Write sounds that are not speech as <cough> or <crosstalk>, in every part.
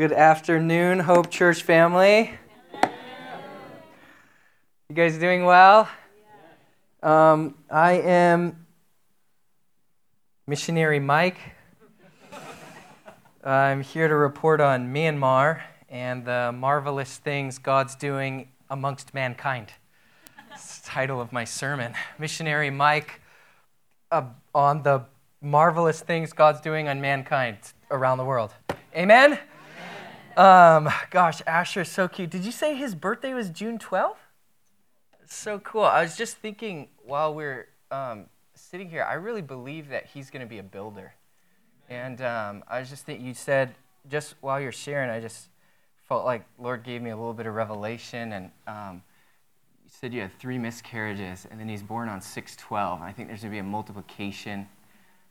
Good afternoon, Hope Church family. You guys doing well? Um, I am missionary Mike. I'm here to report on Myanmar and the marvelous things God's doing amongst mankind. It's the title of my sermon. Missionary Mike uh, on the marvelous things God's doing on mankind around the world. Amen? Um, gosh, Asher is so cute. Did you say his birthday was June 12th? So cool. I was just thinking while we are um, sitting here, I really believe that he's going to be a builder. And um, I was just thinking, you said, just while you're sharing, I just felt like Lord gave me a little bit of revelation. And um, you said you had three miscarriages, and then he's born on 612. I think there's going to be a multiplication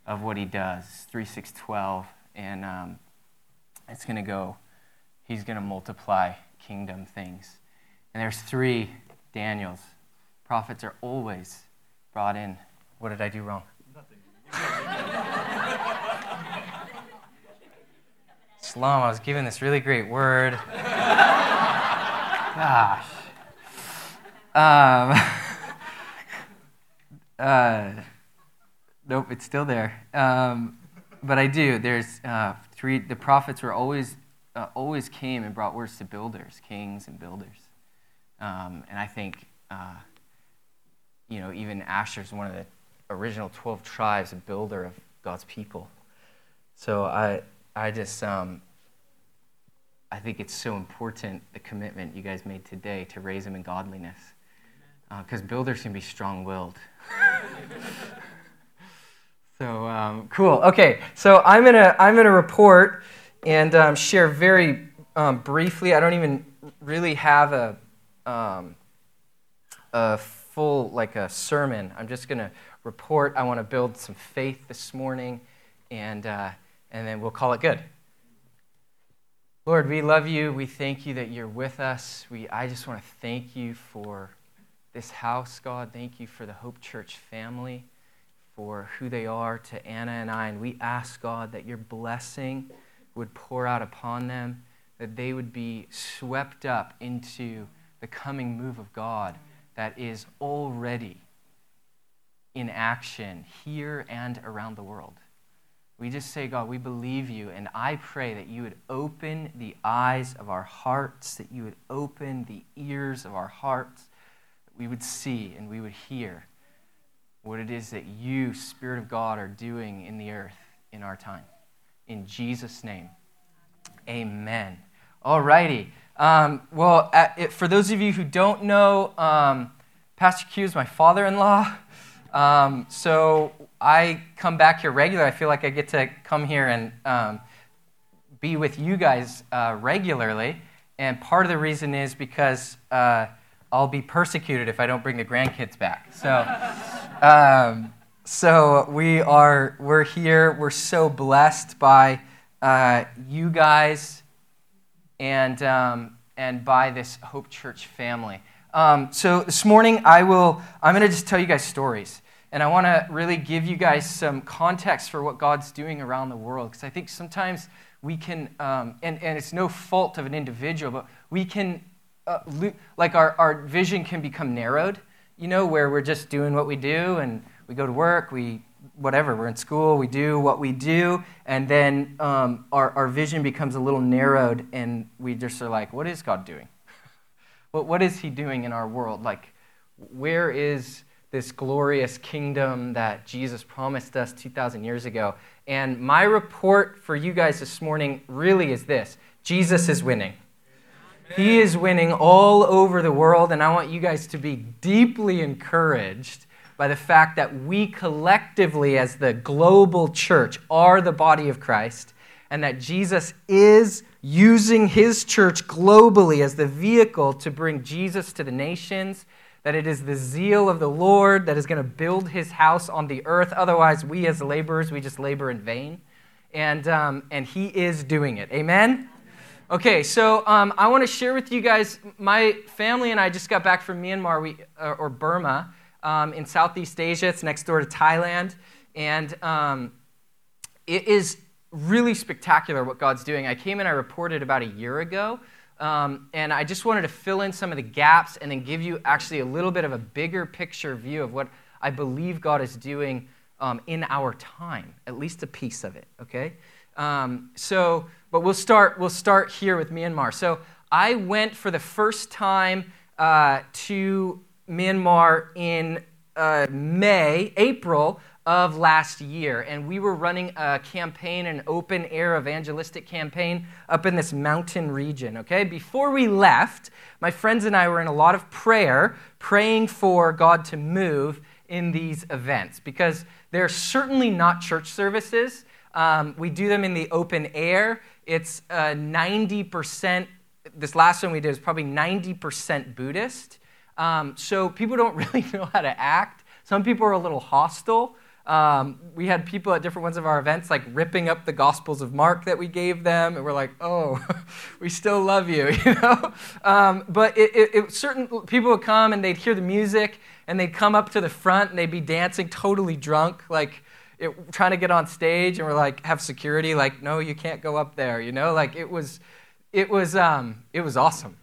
of what he does 3, 6, 12. And um, it's going to go he's going to multiply kingdom things. And there's three Daniels. Prophets are always brought in. What did I do wrong? Nothing. Shalom, I was given this really great word. Gosh. Um, <laughs> uh, nope, it's still there. Um, but I do. There's uh, three. The prophets were always uh, always came and brought words to builders, kings and builders. Um, and I think, uh, you know, even Asher is one of the original 12 tribes, a builder of God's people. So I, I just, um, I think it's so important, the commitment you guys made today to raise them in godliness. Because uh, builders can be strong willed. <laughs> so um, cool. Okay, so I'm gonna I'm gonna report and um, share very um, briefly. I don't even really have a, um, a full, like a sermon. I'm just going to report. I want to build some faith this morning, and, uh, and then we'll call it good. Lord, we love you. We thank you that you're with us. We, I just want to thank you for this house, God. Thank you for the Hope Church family, for who they are to Anna and I. And we ask, God, that your blessing would pour out upon them, that they would be swept up into the coming move of God that is already in action here and around the world. We just say, God, we believe you, and I pray that you would open the eyes of our hearts, that you would open the ears of our hearts, that we would see and we would hear what it is that you, Spirit of God, are doing in the earth in our time. In Jesus' name, amen. All righty. Um, well, at, it, for those of you who don't know, um, Pastor Q is my father in law. Um, so I come back here regularly. I feel like I get to come here and um, be with you guys uh, regularly. And part of the reason is because uh, I'll be persecuted if I don't bring the grandkids back. So. <laughs> So we are we're here. We're so blessed by uh, you guys and um, and by this Hope Church family. Um, so this morning I will I'm going to just tell you guys stories, and I want to really give you guys some context for what God's doing around the world because I think sometimes we can um, and and it's no fault of an individual, but we can uh, like our our vision can become narrowed, you know, where we're just doing what we do and we go to work, we whatever, we're in school, we do what we do, and then um, our, our vision becomes a little narrowed, and we just are like, what is God doing? <laughs> what, what is He doing in our world? Like, where is this glorious kingdom that Jesus promised us 2,000 years ago? And my report for you guys this morning really is this Jesus is winning. He is winning all over the world, and I want you guys to be deeply encouraged by the fact that we collectively, as the global church, are the body of Christ, and that Jesus is using his church globally as the vehicle to bring Jesus to the nations, that it is the zeal of the Lord that is going to build his house on the earth. Otherwise, we as laborers, we just labor in vain. And, um, and he is doing it. Amen? Okay, so um, I want to share with you guys. My family and I just got back from Myanmar we, uh, or Burma um, in Southeast Asia. It's next door to Thailand. And um, it is really spectacular what God's doing. I came and I reported about a year ago. Um, and I just wanted to fill in some of the gaps and then give you actually a little bit of a bigger picture view of what I believe God is doing um, in our time, at least a piece of it, okay? Um, so, but we'll start, we'll start here with Myanmar. So I went for the first time uh, to Myanmar in uh, May, April of last year, and we were running a campaign, an open air evangelistic campaign up in this mountain region. Okay, before we left, my friends and I were in a lot of prayer, praying for God to move in these events because they're certainly not church services. Um, we do them in the open air. It's uh, 90%, this last one we did is probably 90% Buddhist. Um, so people don't <laughs> really know how to act. Some people are a little hostile. Um, we had people at different ones of our events like ripping up the Gospels of Mark that we gave them, and we're like, "Oh, <laughs> we still love you," <laughs> you know. Um, but it, it, it, certain people would come and they'd hear the music and they'd come up to the front and they'd be dancing totally drunk, like trying to get on stage, and we're like, have security, like, "No, you can't go up there," you know. Like it was, it was, um, it was awesome.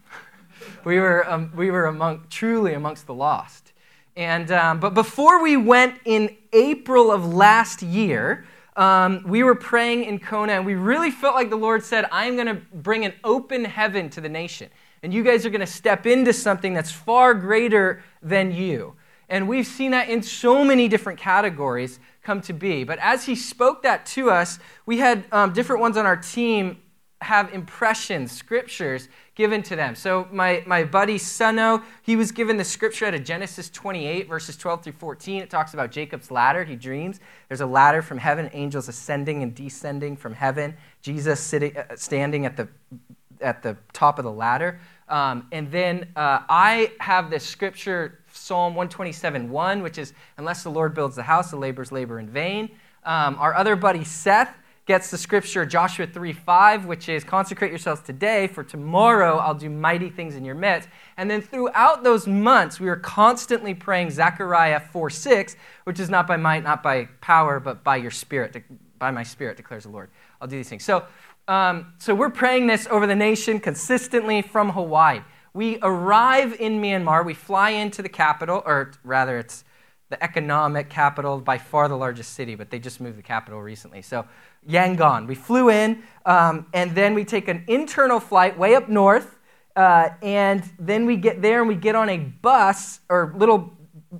We were, um, we were among truly amongst the lost. And, um, but before we went in April of last year, um, we were praying in Kona, and we really felt like the Lord said, I'm going to bring an open heaven to the nation. And you guys are going to step into something that's far greater than you. And we've seen that in so many different categories come to be. But as he spoke that to us, we had um, different ones on our team have impressions, scriptures given to them. So my, my buddy Sano, he was given the scripture out of Genesis 28, verses 12 through 14. It talks about Jacob's ladder. He dreams. There's a ladder from heaven, angels ascending and descending from heaven, Jesus sitting, uh, standing at the, at the top of the ladder. Um, and then uh, I have this scripture, Psalm 127 1, which is, Unless the Lord builds the house, the laborers labor in vain. Um, our other buddy Seth, gets the scripture Joshua 3 5, which is consecrate yourselves today, for tomorrow I'll do mighty things in your midst. And then throughout those months, we were constantly praying Zechariah 4 6, which is not by might, not by power, but by your spirit, by my spirit, declares the Lord. I'll do these things. So, um, so we're praying this over the nation consistently from Hawaii. We arrive in Myanmar, we fly into the capital, or rather, it's the economic capital, by far the largest city, but they just moved the capital recently. So Yangon. We flew in, um, and then we take an internal flight way up north, uh, and then we get there and we get on a bus or little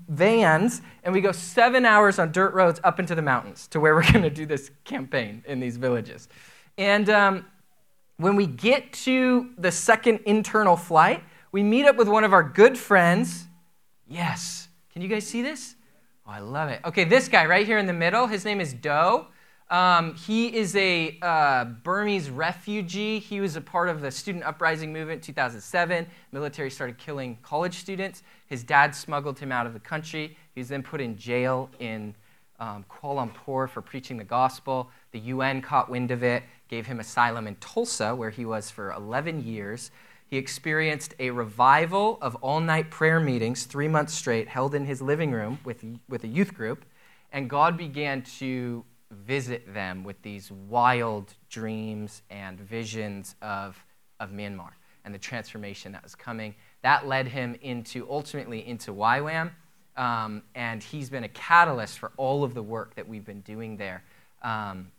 vans, and we go seven hours on dirt roads up into the mountains to where <laughs> we're going to do this campaign in these villages. And um, when we get to the second internal flight, we meet up with one of our good friends. Yes. Can you guys see this? Oh, I love it. Okay, this guy right here in the middle, his name is Doe. Um, he is a uh, Burmese refugee. He was a part of the student uprising movement 2007. Military started killing college students. His dad smuggled him out of the country. He was then put in jail in um, Kuala Lumpur for preaching the gospel. The UN caught wind of it, gave him asylum in Tulsa, where he was for 11 years. He experienced a revival of all night prayer meetings, three months straight, held in his living room with, with a youth group. And God began to visit them with these wild dreams and visions of, of Myanmar and the transformation that was coming. That led him into ultimately into YWAM, um, and he's been a catalyst for all of the work that we've been doing there um,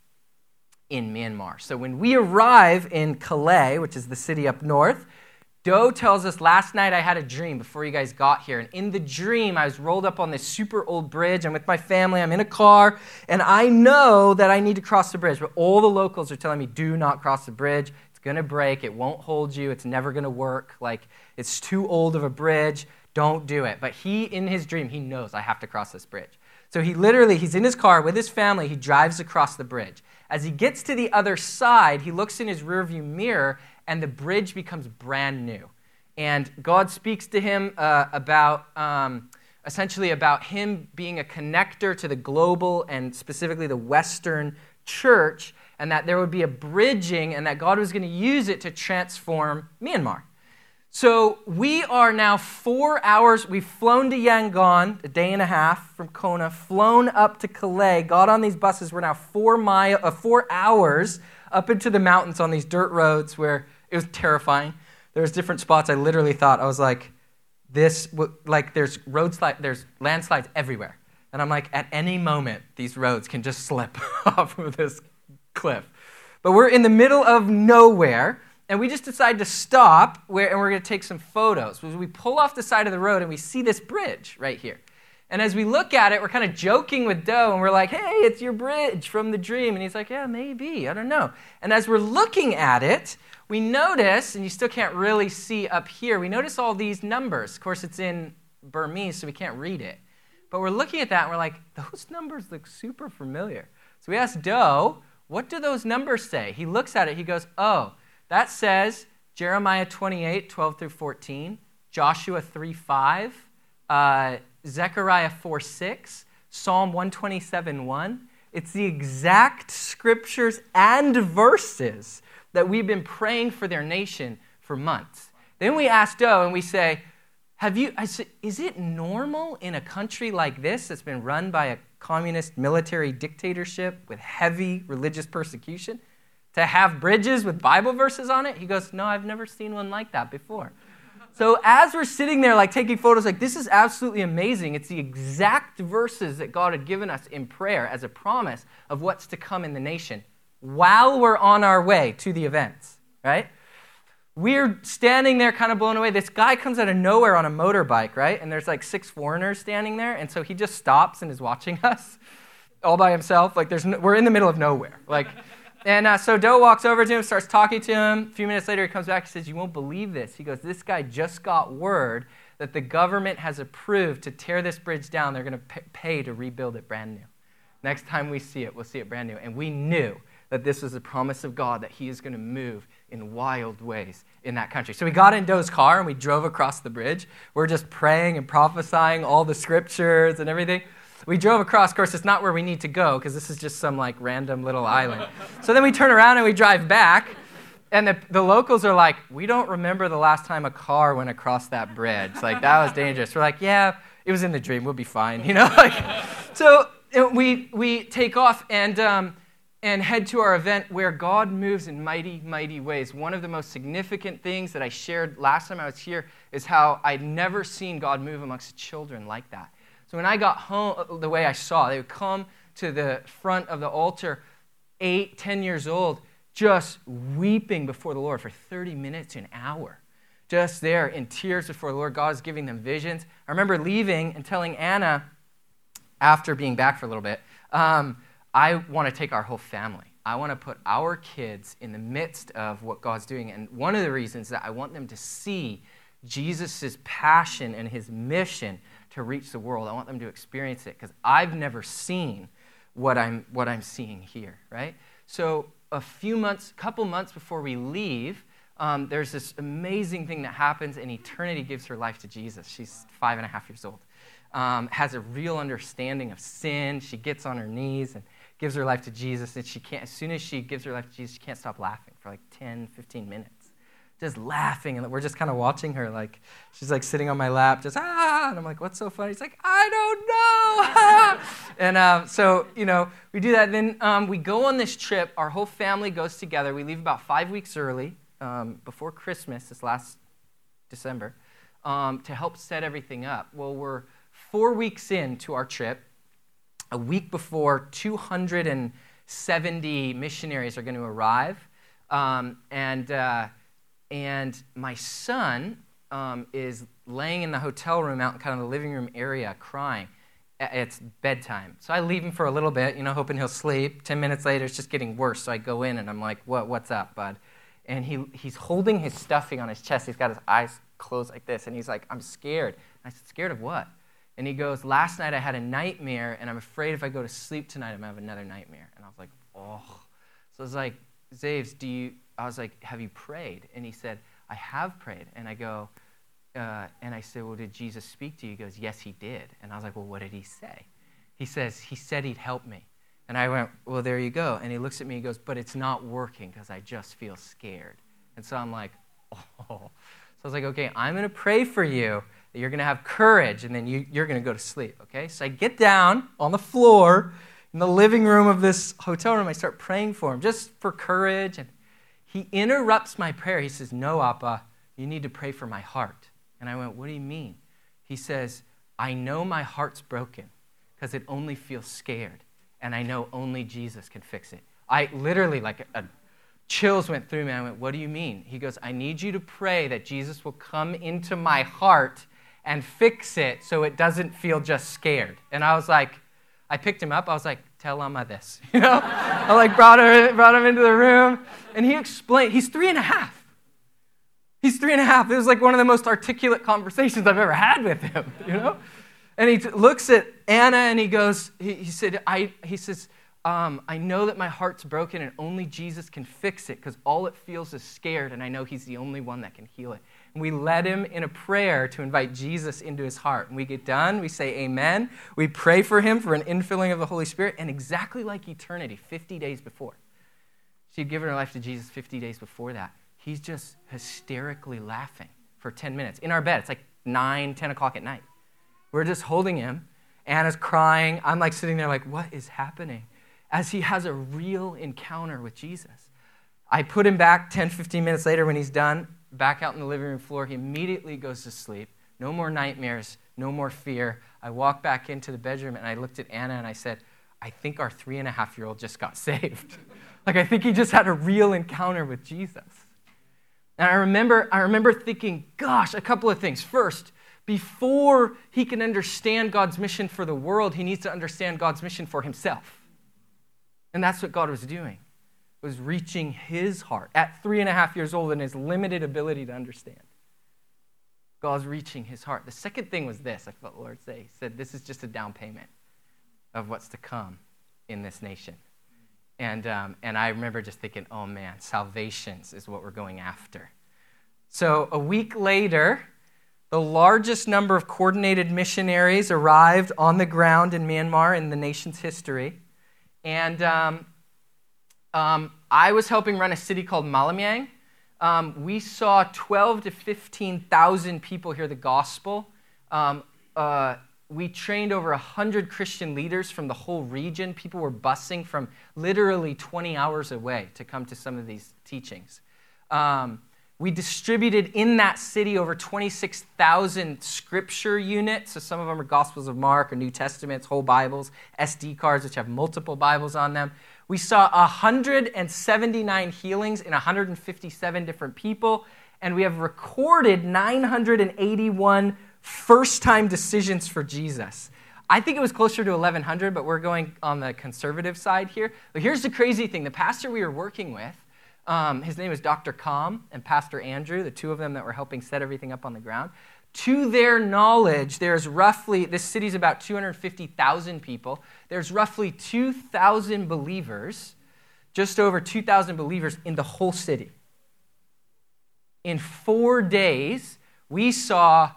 in Myanmar. So when we arrive in Kalay, which is the city up north, Doe tells us last night I had a dream before you guys got here. And in the dream, I was rolled up on this super old bridge. I'm with my family. I'm in a car. And I know that I need to cross the bridge. But all the locals are telling me, do not cross the bridge. It's going to break. It won't hold you. It's never going to work. Like, it's too old of a bridge. Don't do it. But he, in his dream, he knows I have to cross this bridge. So he literally, he's in his car with his family. He drives across the bridge. As he gets to the other side, he looks in his rearview mirror and the bridge becomes brand new. And God speaks to him uh, about um, essentially about him being a connector to the global and specifically the Western church, and that there would be a bridging, and that God was going to use it to transform Myanmar. So we are now four hours. We've flown to Yangon, a day and a half from Kona, flown up to Kalay, got on these buses. We're now four mile, uh, four hours up into the mountains on these dirt roads where it was terrifying. There was different spots. I literally thought I was like, this like there's road slide, there's landslides everywhere, and I'm like, at any moment these roads can just slip <laughs> off of this cliff. But we're in the middle of nowhere and we just decide to stop where, and we're going to take some photos. We pull off the side of the road and we see this bridge right here. And as we look at it, we're kind of joking with Doe and we're like, hey, it's your bridge from the dream. And he's like, yeah, maybe. I don't know. And as we're looking at it, we notice, and you still can't really see up here, we notice all these numbers. Of course, it's in Burmese, so we can't read it. But we're looking at that and we're like, those numbers look super familiar. So we ask Doe, what do those numbers say? He looks at it, he goes, oh, that says Jeremiah 28, 12 through 14, Joshua 3, 5, uh, Zechariah 4, 6, Psalm 127, 1. It's the exact scriptures and verses that we've been praying for their nation for months. Then we ask Doe and we say, have you, I said, is it normal in a country like this that's been run by a communist military dictatorship with heavy religious persecution? To have bridges with Bible verses on it? He goes, No, I've never seen one like that before. So as we're sitting there, like taking photos, like this is absolutely amazing. It's the exact verses that God had given us in prayer as a promise of what's to come in the nation while we're on our way to the events, right? We're standing there kind of blown away. This guy comes out of nowhere on a motorbike, right? And there's like six foreigners standing there. And so he just stops and is watching <laughs> us all by himself. Like there's no, we're in the middle of nowhere. Like and uh, so Doe walks over to him, starts talking to him. A few minutes later, he comes back and says, You won't believe this. He goes, This guy just got word that the government has approved to tear this bridge down. They're going to pay to rebuild it brand new. Next time we see it, we'll see it brand new. And we knew that this was a promise of God that He is going to move in wild ways in that country. So we got in Doe's car and we drove across the bridge. We're just praying and prophesying all the scriptures and everything we drove across. Of course, it's not where we need to go because this is just some like random little island. So then we turn around and we drive back. And the, the locals are like, we don't remember the last time a car went across that bridge. Like, that was dangerous. We're like, yeah, it was in the dream. We'll be fine, <laughs> you know? Like, so we, we take off and, um, and head to our event where God moves in mighty, mighty ways. One of the most significant things that I shared last time I was here is how I'd never seen God move amongst children like that. So when I got home, uh, the way I saw, they would come to the front of the altar, eight, ten years old, just weeping before the Lord for 30 minutes, an hour. Just there in tears before the Lord. God is giving them visions. I remember leaving and telling Anna, after being back for a little bit, um, I want to take our whole family. I want to put our kids in the midst of what God's doing. And one of the reasons that I want them to see Jesus' passion and his mission to reach the world. I want them to experience it because I've never seen what I'm, what I'm seeing here, right? So, a few months, couple months before we leave, um, there's this amazing thing that happens, and Eternity gives her life to Jesus. She's five and a half years old. Um, has a real understanding of sin. She gets on her knees and gives her life to Jesus, and she can't, as soon as she gives her life to Jesus, she can't stop laughing for like 10, 15 minutes just laughing, and we're just kind of watching her. Like she's like sitting on my lap, just ah, and I'm like, "What's so funny?" She's like, "I don't know." <laughs> and uh, so you know, we do that. And then um, we go on this trip. Our whole family goes together. We leave about five weeks early, um, before Christmas, this last December, um, to help set everything up. Well, we're four weeks into our trip. A week before, 270 missionaries are going to arrive, um, and. Uh, and my son um, is laying in the hotel room out in kind of the living room area crying. It's bedtime. So I leave him for a little bit, you know, hoping he'll sleep. Ten minutes later, it's just getting worse. So I go in and I'm like, what, what's up, bud? And he, he's holding his stuffing on his chest. He's got his eyes closed like this. And he's like, I'm scared. I said, Scared of what? And he goes, Last night I had a nightmare, and I'm afraid if I go to sleep tonight, I'm going to have another nightmare. And I was like, Oh. So I was like, Zaves, do you, I was like, Have you prayed? And he said, I have prayed. And I go, uh, and I said, Well, did Jesus speak to you? He goes, Yes, he did. And I was like, Well, what did he say? He says, He said he'd help me. And I went, Well, there you go. And he looks at me and goes, But it's not working because I just feel scared. And so I'm like, <laughs> Oh. So I was like, okay, I'm going to pray for you that you're going to have courage, and then you, you're going to go to sleep, okay? So I get down on the floor in the living room of this hotel room. I start praying for him just for courage. And he interrupts my prayer. He says, No, Appa, you need to pray for my heart. And I went, What do you mean? He says, I know my heart's broken because it only feels scared. And I know only Jesus can fix it. I literally, like a, a chills went through me. I went, What do you mean? He goes, I need you to pray that Jesus will come into my heart and fix it so it doesn't feel just scared. And I was like, I picked him up. I was like, Tell Amma this. <laughs> You know? I like brought, her, brought him into the room. And he explained, he's three and a half. He's three and a half. It was like one of the most articulate conversations I've ever had with him, <laughs> you know? And he looks at Anna and he goes, he, he said, I, he says, um, I know that my heart's broken and only Jesus can fix it because all it feels is scared, and I know He's the only one that can heal it. We led him in a prayer to invite Jesus into his heart. And we get done, we say amen. We pray for him for an infilling of the Holy Spirit, and exactly like eternity, 50 days before, she'd given her life to Jesus 50 days before that. He's just hysterically laughing for 10 minutes in our bed. It's like 9, 10 o'clock at night. We're just holding him. Anna's crying. I'm like sitting there, like, what is happening? As he has a real encounter with Jesus. I put him back 10, 15 minutes later when he's done, back out in the living room floor. He immediately goes to sleep. No more nightmares, no more fear. I walked back into the bedroom and I looked at Anna and I said, I think our three and a half year old just got <laughs> saved. like, I think he just had a real encounter with Jesus. And I remember, I remember thinking, gosh, a couple of things. First, before he can understand God's mission for the world, he needs to understand God's mission for himself. And that's what God was doing, was reaching his heart at three and a half years old and his limited ability to understand. God's reaching his heart. The second thing was this, I felt the Lord say. He said, This is just a down payment of what's to come in this nation. And, um, and I remember just thinking, oh man, salvations is what we're going after. So a week later, the largest number of coordinated missionaries arrived on the ground in Myanmar in the nation's history. And um, um, I was helping run a city called Malamyang. Um, we saw 12 to 15,000 people hear the gospel. Um, uh, we trained over 100 Christian leaders from the whole region. People were busing from literally 20 hours away to come to some of these teachings. Um, we distributed in that city over 26,000 scripture units. So some of them are Gospels of Mark or New Testaments, whole Bibles, SD cards, which have multiple Bibles on them. We saw 179 healings in 157 different people, and we have recorded 981 first time decisions for Jesus. I think it was closer to 1,100, but we're going on the conservative side here. But here's the crazy thing the pastor we were working with, um, his name is Dr. Com and Pastor Andrew, the two of them that were helping set everything up on the ground. To their knowledge, there's roughly, this city's about 250,000 people. There's roughly 2,000 believers, just over 2,000 believers in the whole city. In four days, we saw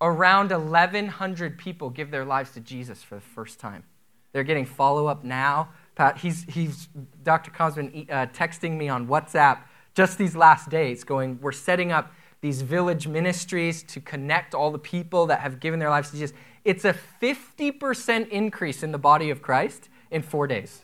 around 1,100 people give their lives to Jesus for the first time. They're getting follow up now. Pat, he's, he's, Dr. Khan's uh, texting me on WhatsApp just these last days, going, We're setting up these village ministries to connect all the people that have given their lives to Jesus. It's a 50% increase in the body of Christ in four days.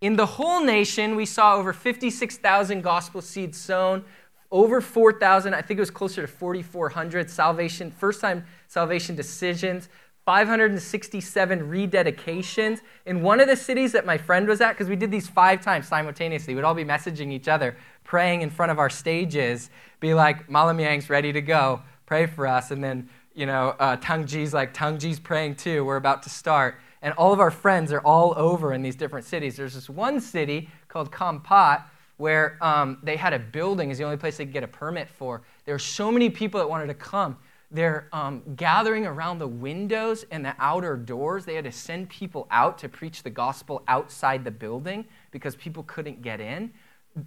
In the whole nation, we saw over 56,000 gospel seeds sown, over 4,000, I think it was closer to 4,400 salvation, first time salvation decisions, 567 rededications. In one of the cities that my friend was at, because we did these five times simultaneously, we'd all be messaging each other, praying in front of our stages, be like, Malamyang's ready to go, pray for us. And then, you know, uh, Taunggyi's like, Taunggyi's praying too, we're about to start. And all of our friends are all over in these different cities. There's this one city called Kampot where um, they had a building, is the only place they could get a permit for. There were so many people that wanted to come they're um, gathering around the windows and the outer doors. They had to send people out to preach the gospel outside the building because people couldn't get in.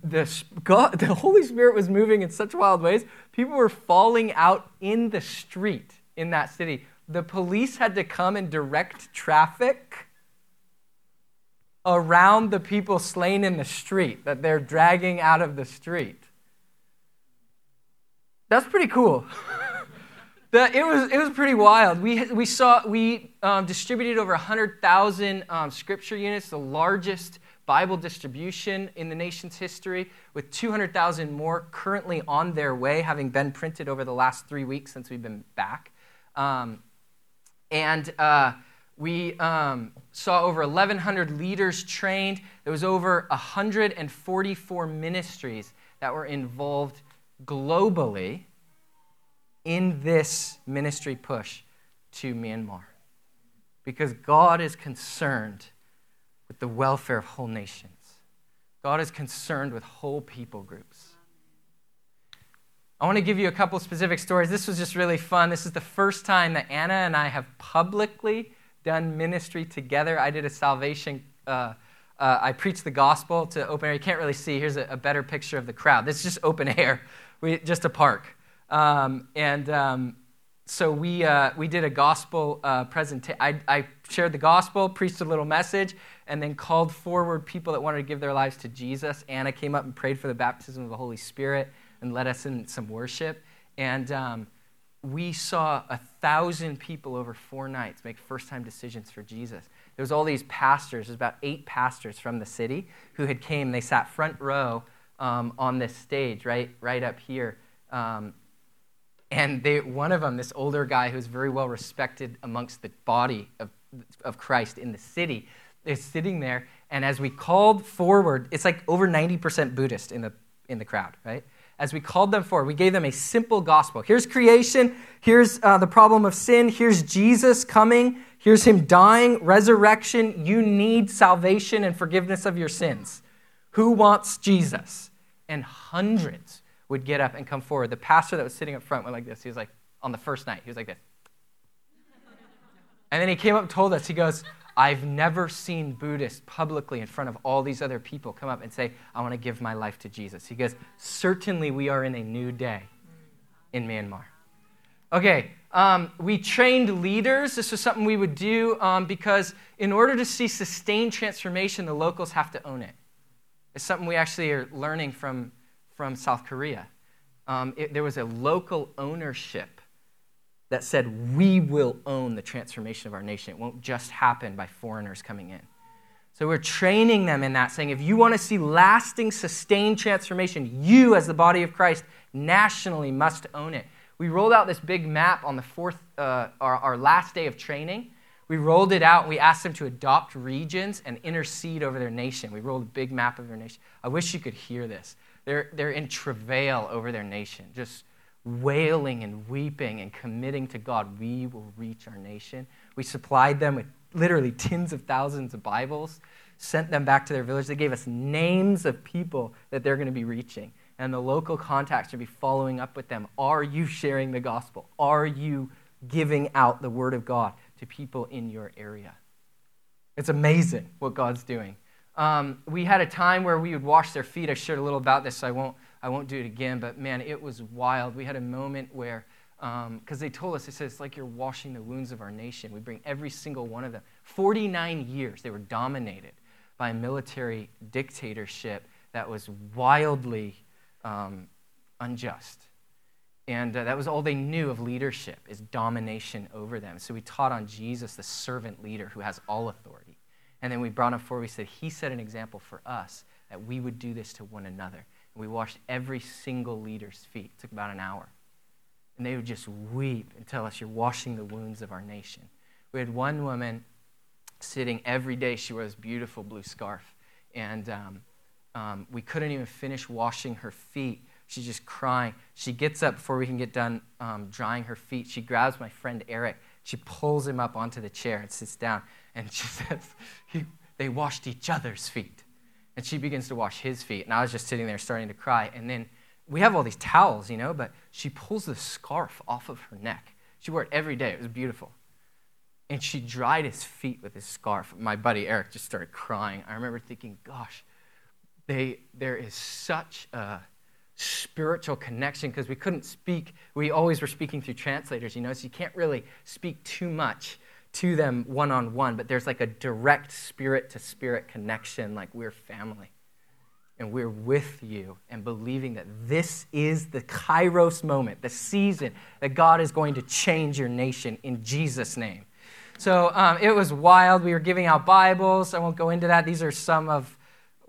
The, God, <laughs> the Holy Spirit was moving in such wild ways. People were falling out in the street in that city. The police had to come and direct traffic around the people slain in the street that they're dragging out of the street. That's pretty cool. <laughs> that, it, was, it was pretty wild. We, we saw, we um, distributed over 100,000 um, scripture units, the largest Bible distribution in the nation's history, with 200,000 more currently on their way, having been printed over the last three weeks since we've been back. Um, and uh, we um, saw over 1,100 leaders trained. There was over 144 ministries that were involved globally in this ministry push to Myanmar. Because God is concerned with the welfare of whole nations. God is concerned with whole people groups. I want to give you a couple specific stories. This was just really fun. This is the first time that Anna and I have publicly done ministry together. I did a salvation, uh, uh, I preached the gospel to open air. You can't really see. Here's a, a, better picture of the crowd. This is just open air, we, just a park. Um, and um, so we, uh, we did a gospel uh, presentation. I, shared the gospel, preached a little message, and then called forward people that wanted to give their lives to Jesus. Anna came up and prayed for the baptism of the Holy Spirit and led us in some worship. And um, we saw a thousand people over four nights make first time decisions for Jesus. There was all these pastors, there's about eight pastors from the city who had came. They sat front row um, on this stage, right, right up here. Um, and they, one of them, this older guy who's very well respected amongst the body of, of Christ in the city, is sitting there. And as we called forward, it's like over 90% Buddhist in the, in the crowd, right? as we called them forward, we gave them a simple gospel. Here's creation, here's uh, the problem of sin, here's Jesus coming, here's him dying, resurrection. You need salvation and forgiveness of your sins. Who wants Jesus? And hundreds would get up and come forward. The pastor that was sitting up front went like this. He was like, on the first night, he was like this. And then he came up and told us, he goes, I've never seen Buddhists publicly in front of all these other people come up and say, I want to give my life to Jesus. He goes, Certainly we are in a new day in Myanmar. Okay, um, we trained leaders. This was something we would do um, because in order to see sustained transformation, the locals have to own it. It's something we actually are learning from, from South Korea. Um, it, there was a local ownership that said, We will own the transformation of our nation. It won't just happen by foreigners coming in. So we're training them in that, saying, if you want to see lasting, sustained transformation, you, as the body of Christ, nationally must own it. We rolled out this big map on the fourth, uh, our, our last day of training. We rolled it out and we asked them to adopt regions and intercede over their nation. We rolled a big map of their nation. I wish you could hear this. They're, they're in travail over their nation, just wailing and weeping and committing to God, we will reach our nation. We supplied them with literally tens of thousands of Bibles, sent them back to their village. They gave us names of people that they're going to be reaching. And the local contacts should be following up with them. Are you sharing the gospel? Are you giving out the word of God to people in your area? It's amazing what God's doing. Um, we had a time where we would wash their feet. I shared a little about this, so I won't I won't do it again, but man, it was wild. We had a moment where, because um, they told us, it says, it's like you're washing the wounds of our nation. We bring every single one of them. 49 years they were dominated by a military dictatorship that was wildly um, unjust. And uh, that was all they knew of leadership, is domination over them. So we taught on Jesus, the servant leader who has all authority. And then we brought him forward. We said, He set an example for us that we would do this to one another. And We washed every single leader's feet. It took about an hour. And they would just weep and tell us, You're washing the wounds of our nation. We had one woman sitting every day. She wore this beautiful blue scarf. And um, um, we couldn't even finish washing her feet. She's just crying. She gets up before we can get done um, drying her feet. She grabs my friend Eric. She pulls him up onto the chair and sits down. And <laughs> she says, They washed each other's feet. And she begins to wash his feet. And I was just sitting there starting to cry. And then we have all these towels, you know, but she pulls the scarf off of her neck. She wore it every day. It was beautiful. And she dried his feet with his scarf. My buddy Eric just started crying. I remember thinking, gosh, they, there is such a spiritual connection because we couldn't speak. We always were speaking through translators, you know, so you can't really speak too much to them one on one, but there's like a direct spirit to spirit connection, like we're family. and we're with you and believing that this is the kairos moment, the season that God is going to change your nation in Jesus' name. So um, it was wild. We were giving out Bibles. I won't go into that. These are some of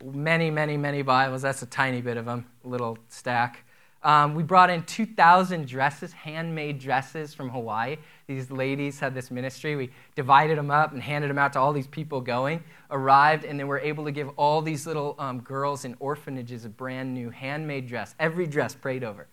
many, many, many Bibles. That's a tiny bit of them, a little stack. Um, we brought in 2,000 dresses, handmade dresses from Hawaii. These ladies had this ministry. We divided them up and handed them out to all these people going. Arrived, and then we're able to give all these little um, girls in orphanages a brand new handmade dress, every dress prayed over,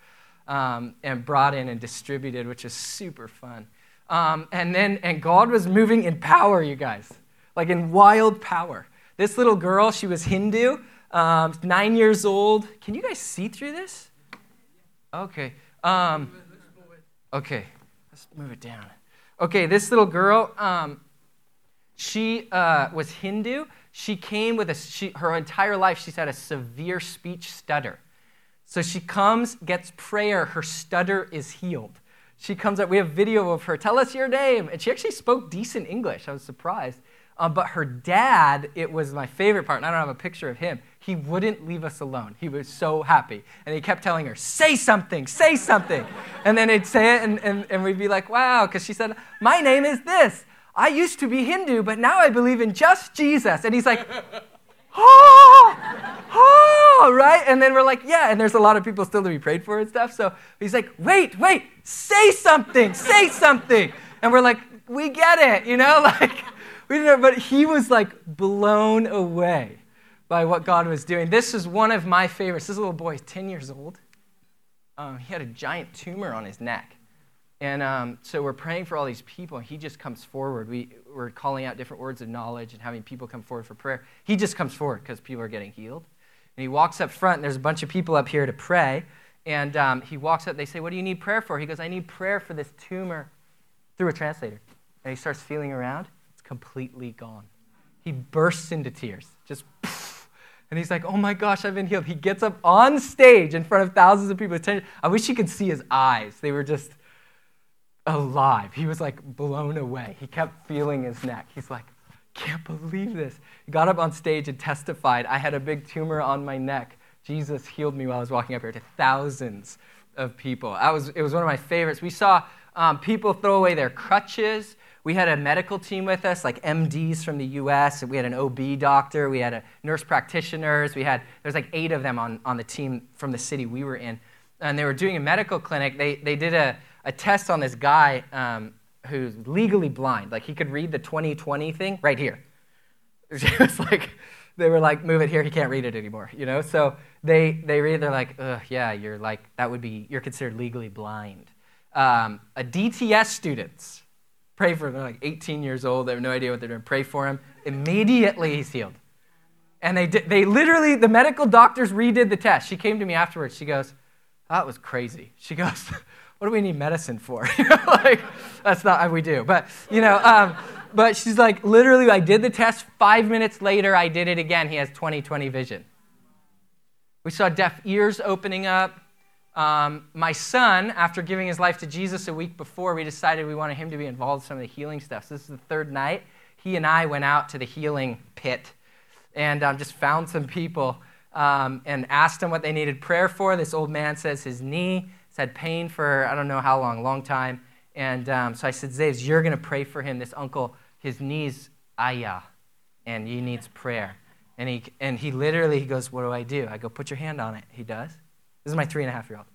um, and brought in and distributed, which is super fun. Um, and then, and God was moving in power, you guys, like in wild power. This little girl, she was Hindu, um, nine years old. Can you guys see through this? Okay. Um, okay. Let's move it down. Okay, this little girl, um, she uh, was Hindu. She came with a, she, her entire life, she's had a severe speech stutter. So she comes, gets prayer, her stutter is healed. She comes up, we have video of her, tell us your name. And she actually spoke decent English. I was surprised. Uh, but her dad, it was my favorite part, and I don't have a picture of him. He wouldn't leave us alone. He was so happy. And he kept telling her, say something, say something. <laughs> and then he'd say it, and, and, and we'd be like, wow, because she said, my name is this. I used to be Hindu, but now I believe in just Jesus. And he's like, <laughs> oh, oh, right? And then we're like, yeah, and there's a lot of people still to be prayed for and stuff. So he's like, wait, wait, say something, say something. And we're like, we get it, you know? <laughs> Like, we didn't know, but he was like blown away by what God was doing. This is one of my favorites. This little boy is 10 years old. Um, he had a giant tumor on his neck. And um, so we're praying for all these people, and he just comes forward. We, we're calling out different words of knowledge and having people come forward for prayer. He just comes forward because people are getting healed. And he walks up front, and there's a bunch of people up here to pray. And um, he walks up, they say, What do you need prayer for? He goes, I need prayer for this tumor through a translator. And he starts feeling around completely gone. He bursts into tears, just and he's like, oh my gosh, I've been healed. He gets up on stage in front of thousands of people. I wish you could see his eyes. They were just alive. He was like blown away. He kept feeling his neck. He's like, can't believe this. He got up on stage and testified, I had a big tumor on my neck. Jesus healed me while I was walking up here to thousands of people. I was, it was one of my favorites. We saw um, people throw away their crutches we had a medical team with us, like MDs from the US. We had an OB doctor. We had a nurse practitioners. We had, there's like eight of them on, on the team from the city we were in. And they were doing a medical clinic. They, they did a, a test on this guy um, who's legally blind. Like he could read the 2020 thing right here. <laughs> It was like, they were like, move it here. He can't read it anymore, you know? So they, they read, they're like, Ugh, yeah, you're like, that would be, you're considered legally blind. Um, a DTS students, Pray for them. They're like 18 years old. They have no idea what they're doing. Pray for him. Immediately he's healed. And they, did, they literally, the medical doctors redid the test. She came to me afterwards. She goes, that was crazy. She goes, <laughs> what do we need medicine for? <laughs> Like, that's not how we do. But, you know, um, but she's like, literally, I did the test. Five minutes later, I did it again. He has 20 20 vision. We saw deaf ears opening up. Um, my son, after giving his life to Jesus a week before, we decided we wanted him to be involved in some of the healing stuff. So this is the third night. He and I went out to the healing pit and um, just found some people um, and asked them what they needed prayer for. This old man says his knee has had pain for I don't know how long, long time. And um, so I said, Zaves, you're going to pray for him. This uncle, his knees, ayah, and he needs prayer. And he, and he literally he goes, What do I do? I go, Put your hand on it. He does. This is my three and a half year old.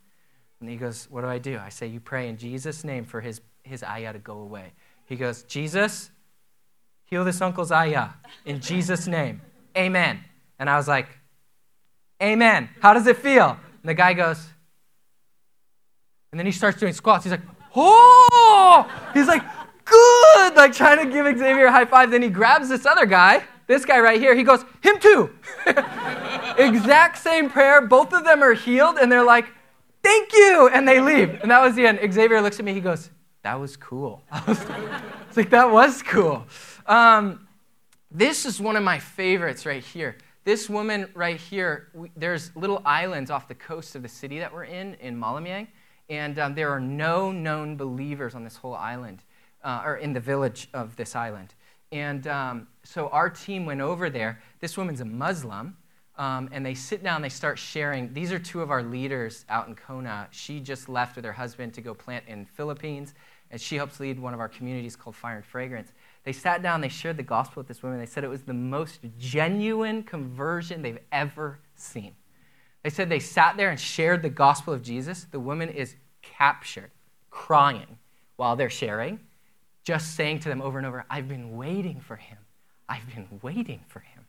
And he goes, What do I do? I say, You pray in Jesus' name for his, his ayah to go away. He goes, Jesus, heal this uncle's ayah in Jesus' name. Amen. And I was like, Amen. How does it feel? And the guy goes, and then he starts doing squats. He's like, Oh! He's like, Good! Like trying to give Xavier a high five. Then he grabs this other guy, this guy right here. He goes, Him too. <laughs> exact same prayer. Both of them are healed, and they're like, thank you, and they leave. And that was the end. Xavier looks at me, he goes, that was cool. <laughs> Was it's like, that was cool. Um, this is one of my favorites right here. This woman right here, we, there's little islands off the coast of the city that we're in, in Malamyang, and um, there are no known believers on this whole island, uh, or in the village of this island. And um, so our team went over there. This woman's a Muslim, Um, and they sit down, they start sharing. These are two of our leaders out in Kona. She just left with her husband to go plant in Philippines, and she helps lead one of our communities called Fire and Fragrance. They sat down, they shared the gospel with this woman. They said it was the most genuine conversion they've ever seen. They said they sat there and shared the gospel of Jesus. The woman is captured, crying while they're sharing, just saying to them over and over, I've been waiting for him. I've been waiting for him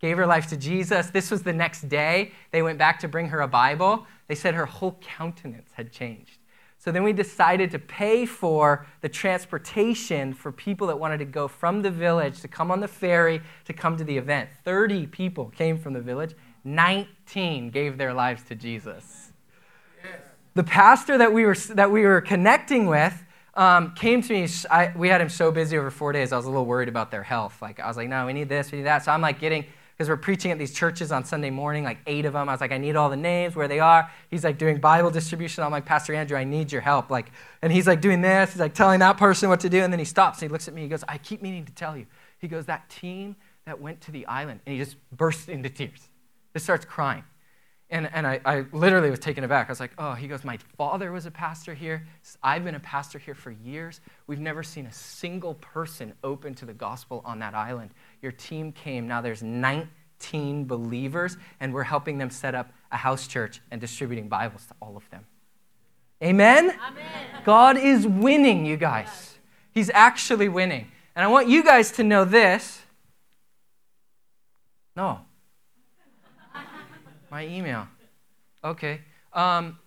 gave her life to Jesus. This was the next day. They went back to bring her a Bible. They said her whole countenance had changed. So then we decided to pay for the transportation for people that wanted to go from the village to come on the ferry to come to the event. 30 people came from the village, 19 gave their lives to Jesus. The pastor that we were, that we were connecting with um, came to me. I, we had him so busy over four days, I was a little worried about their health. Like, I was like, no, we need this, we need that. So I'm like getting because we're preaching at these churches on Sunday morning, like eight of them. I was like, I need all the names, where they are. He's like doing Bible distribution. I'm like, Pastor Andrew, I need your help. Like, and he's like doing this. He's like telling that person what to do, and then he stops and he looks at me. He goes, I keep meaning to tell you. He goes, that team that went to the island, and he just bursts into tears. Just starts crying. And, and I, I literally was taken aback. I was like, oh, he goes, my father was a pastor here. I've been a pastor here for years. We've never seen a single person open to the gospel on that island. Your team came. Now there's 19 believers, and we're helping them set up a house church and distributing Bibles to all of them. Amen? Amen. God is winning, you guys. He's actually winning. And I want you guys to know this. No, my email. Okay. Um,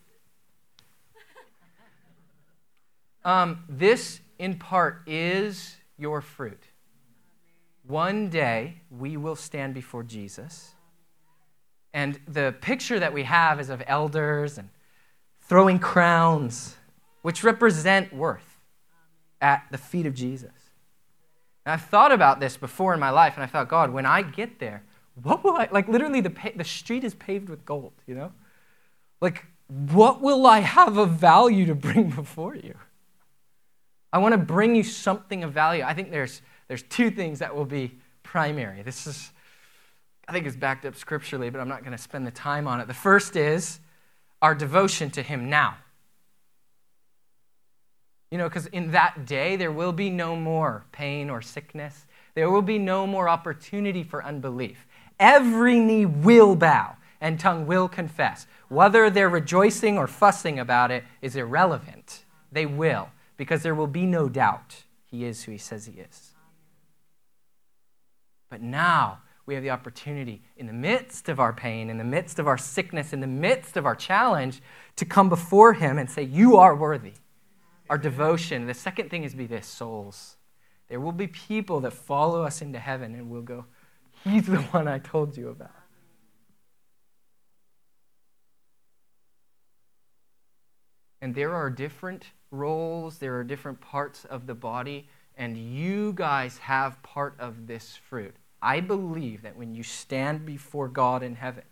um, this, in part, is your fruit. One day we will stand before Jesus. And the picture that we have is of elders and throwing crowns, which represent worth at the feet of Jesus. And I've thought about this before in my life, and I thought, God, when I get there, what will I, like literally the, the street is paved with gold, you know? Like, what will I have of value to bring <laughs> before you? I want to bring you something of value. I think there's, there's two things that will be primary. This is, I think is backed up scripturally, but I'm not going to spend the time on it. The first is our devotion to Him now. You know, because in that day, there will be no more pain or sickness. There will be no more opportunity for unbelief. Every knee will bow and tongue will confess. Whether they're rejoicing or fussing about it is irrelevant. They will, because there will be no doubt he is who he says he is. But now we have the opportunity, in the midst of our pain, in the midst of our sickness, in the midst of our challenge, to come before him and say, You are worthy. Our devotion. The second thing is be this souls. There will be people that follow us into heaven and will go, He's the one I told you about. And there are different roles, there are different parts of the body, and you guys have part of this fruit. I believe that when you stand before God in heaven,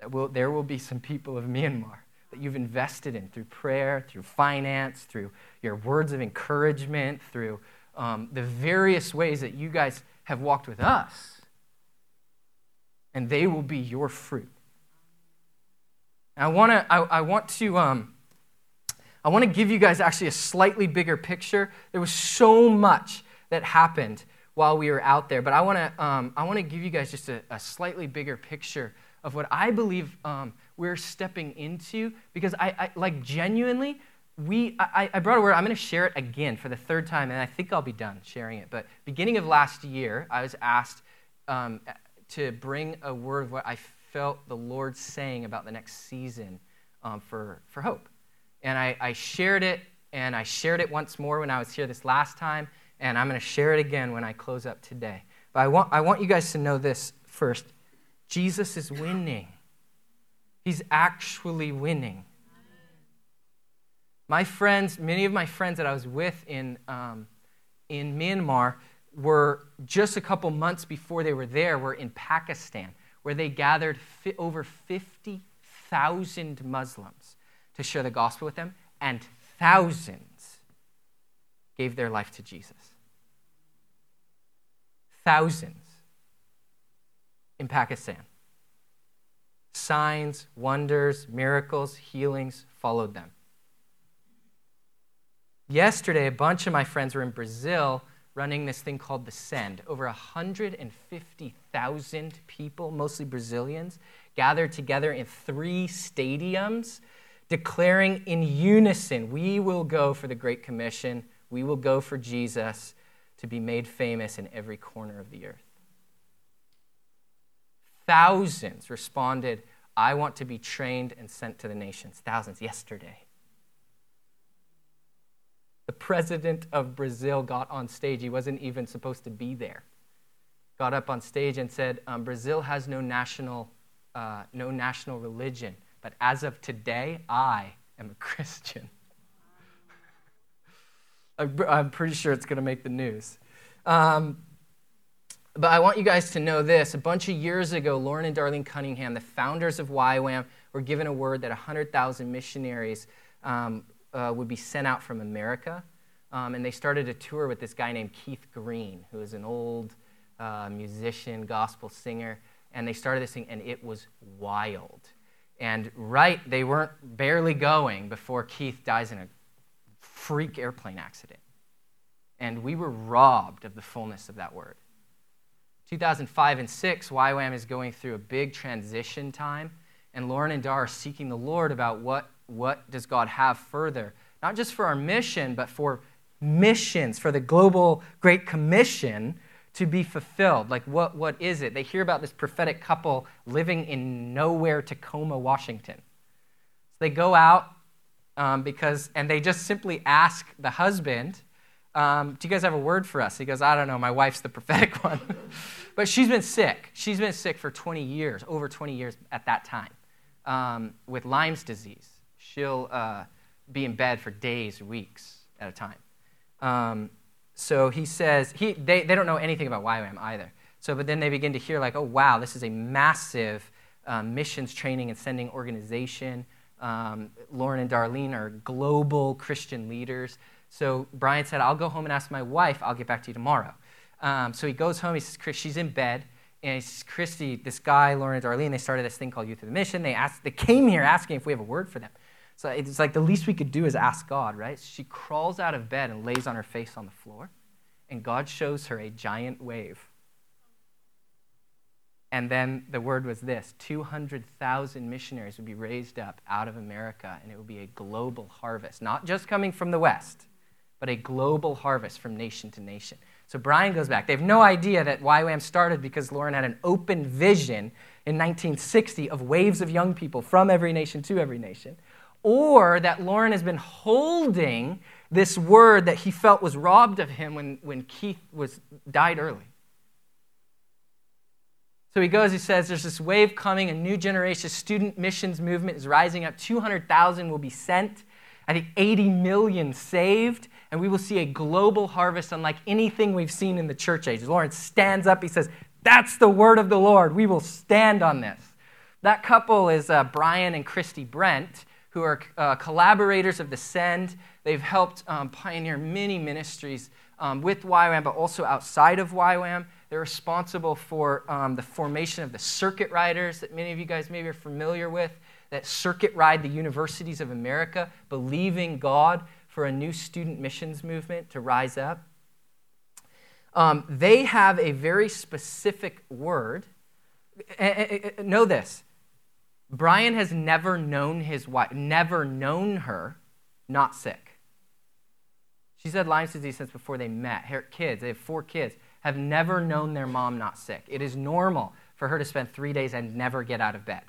that will, there will be some people of Myanmar that you've invested in through prayer, through finance, through your words of encouragement, through um, the various ways that you guys have walked with us, and they will be your fruit. I want to. I, I, want to. Um, I want to give you guys actually a slightly bigger picture. There was so much that happened while we were out there, but I want to. Um, I want to give you guys just a, a, slightly bigger picture of what I believe um, we're stepping into, because I, I like genuinely we I, I, brought a word i'm going to share it again for the third time and i think i'll be done sharing it but beginning of last year i was asked um, to bring a word of what i felt the lord saying about the next season um, for, for hope and I, I shared it and i shared it once more when i was here this last time and i'm going to share it again when i close up today. But i want, I want you guys to know this first. Jesus is winning. He's actually winning. My friends, many of my friends that I was with in, um, in Myanmar were just a couple months before they were there, were in Pakistan, where they gathered fi- over 50,000 Muslims to share the gospel with them, and thousands gave their life to Jesus. Thousands. in Pakistan. Signs, wonders, miracles, healings followed them. Yesterday, a bunch of my friends were in Brazil running this thing called the Send. Over 150,000 people, mostly Brazilians, gathered together in three stadiums, declaring in unison, We will go for the Great Commission, we will go for Jesus to be made famous in every corner of the earth. Thousands responded, I want to be trained and sent to the nations. Thousands yesterday. The president of Brazil got on stage. He wasn't even supposed to be there. Got up on stage and said, um, Brazil has no national, uh, no national religion, but as of today, I am a <laughs> Christian. I'm pretty sure it's going to make the news. Um, but I want you guys to know this. A bunch of years ago, Loren and Darlene Cunningham, the founders of YWAM, were given a word that 100,000 missionaries um, uh, would be sent out from America. Um, and they started a tour with this guy named Keith Green, who is an old uh, musician, gospel singer. And they started this thing, and it was wild. And right, they weren't barely going before Keith dies in a freak airplane accident. And we were robbed of the fullness of that word. 2005 and 6, YWAM is going through a big transition time. And Loren and Dar are seeking the Lord about what what does God have further? Not just for our mission, but for missions, for the global Great Commission to be fulfilled. Like, what, what is it? They hear about this prophetic couple living in nowhere, Tacoma, Washington. So they go out um, because, and they just simply ask the husband, um, Do you guys have a word for us? He goes, I don't know, my wife's the prophetic <laughs> one. but she's been sick. She's been sick for 20 years, over 20 years at that time, um, with Lyme's disease she'll uh, be in bed for days weeks at a time. Um, so he says, he, they, they don't know anything about YWAM either. So, but then they begin to hear, like, oh, wow, this is a massive um, missions training and sending organization. Um, Loren and Darlene are global Christian leaders. So Brian said, I'll go home and ask my wife. I'll get back to you tomorrow. Um, so he goes home. He says, Chris, she's in bed. And he says, Christy, this guy, Loren and Darlene, they started this thing called Youth of the Mission. They, asked, they came here asking if we have a word for them. So it's like the least we could do is ask God, right? She crawls out of bed and lays on her face on the floor, and God shows her a giant wave. And then the word was this 200,000 missionaries would be raised up out of America, and it would be a global harvest, not just coming from the West, but a global harvest from nation to nation. So Brian goes back. They have no idea that YWAM started because Loren had an open vision in 1960 of waves of young people from every nation to every nation or that Loren has been holding this word that he felt was robbed of him when, when Keith was, died early. So he goes, he says, There's this wave coming, a new generation student missions movement is rising up. 200,000 will be sent. I think 80 million saved, and we will see a global harvest unlike anything we've seen in the church age. Lawrence stands up, he says, That's the word of the Lord. We will stand on this. That couple is uh, Brian and Christy Brennt who are uh, collaborators of the Send. They've helped um, pioneer many ministries um, with YWAM, but also outside of YWAM. They're responsible for um, the formation of the circuit riders that many of you guys maybe are familiar with, that circuit ride the universities of America, believing God for a new student missions movement to rise up. Um, they have a very specific word. Know this Brian has never known his wife, never known her not sick. She's had Lyme disease since before they met. Her kids, they have four kids, have never known their mom not sick. It is normal for her to spend three days and never get out of bed.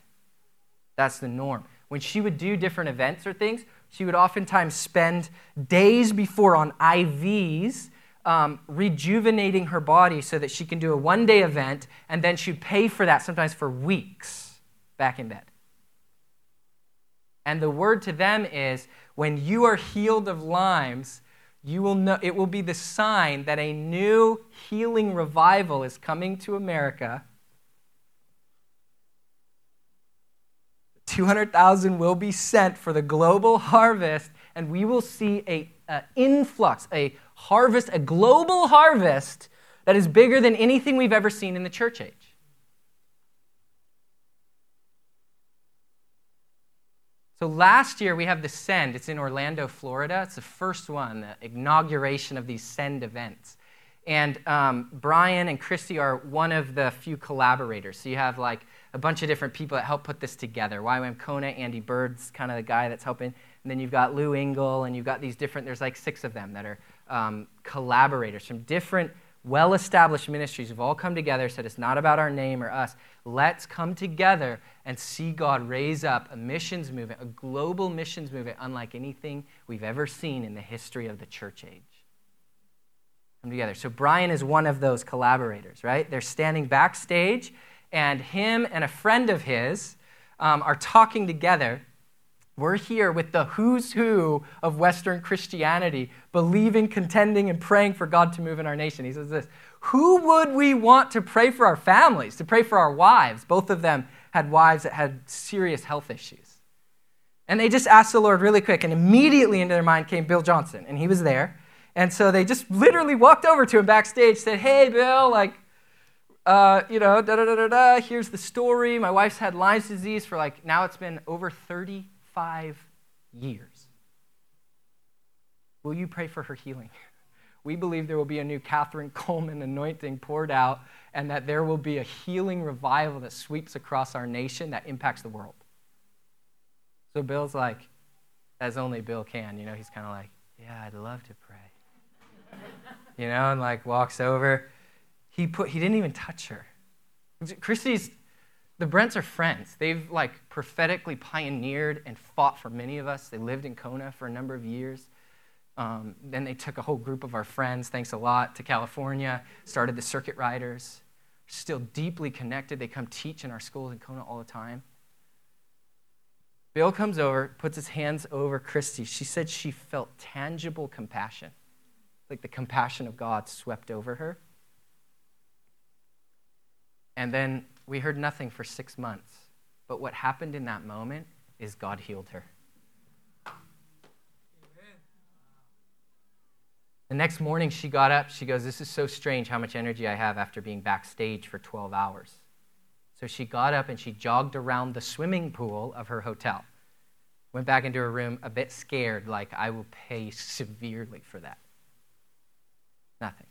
That's the norm. When she would do different events or things, she would oftentimes spend days before on IVs um, rejuvenating her body so that she can do a one day event, and then she'd pay for that sometimes for weeks back in bed. And the word to them is when you are healed of Lyme's, you will know it will be the sign that a new healing revival is coming to America. 200,000 will be sent for the global harvest, and we will see a, a influx, a harvest, a global harvest that is bigger than anything we've ever seen in the church age. So last year we have the Send. It's in Orlando, Florida. It's the first one, the inauguration of these Send events. And um, Brian and Christy are one of the few collaborators. So you have like a bunch of different people that help put this together. YWAM Kona, Andy Byrd's kind of the guy that's helping. And then you've got Lou Engle, and you've got these different, there's like six of them that are um, collaborators from different well established ministries who've all come together, said it's not about our name or us. Let's come together and see God raise up a missions movement, a global missions movement, unlike anything we've ever seen in the history of the church age. Come together. So, Brian is one of those collaborators, right? They're standing backstage, and him and a friend of his um, are talking together we're here with the who's who of Western Christianity, believing, contending, and praying for God to move in our nation. He says this Who would we want to pray for our families, to pray for our wives? Both of them had wives that had serious health issues. And they just asked the Lord really quick, and immediately into their mind came Bill Johnson, and he was there. And so they just literally walked over to him backstage, said, Hey, Bill, like, uh, you know, da da da da da, here's the story. My wife's had Lyme's disease for like, now it's been over 35 years. Will you pray for her healing? <laughs> We believe there will be a new Kathryn Kuhlman anointing poured out, and that there will be a healing revival that sweeps across our nation that impacts the world. So Bill's like, as only Bill can, you know, he's kind of like, yeah, I'd love to pray. you know, and like walks over. He put he didn't even touch her. Christy's the Brennts are friends. They've like prophetically pioneered and fought for many of us. They lived in Kona for a number of years. Um, then they took a whole group of our friends, thanks a lot, to California, started the Circuit Riders. Still deeply connected. They come teach in our schools in Kona all the time. Bill comes over, puts his hands over Christy. She said she felt tangible compassion, like the compassion of God swept over her. And then we heard nothing for six months. But what happened in that moment is God healed her. The next morning, she got up. She goes, This is so strange how much energy I have after being backstage for 12 hours. So she got up and she jogged around the swimming pool of her hotel. Went back into her room a bit scared, like, I will pay severely for that. Nothing.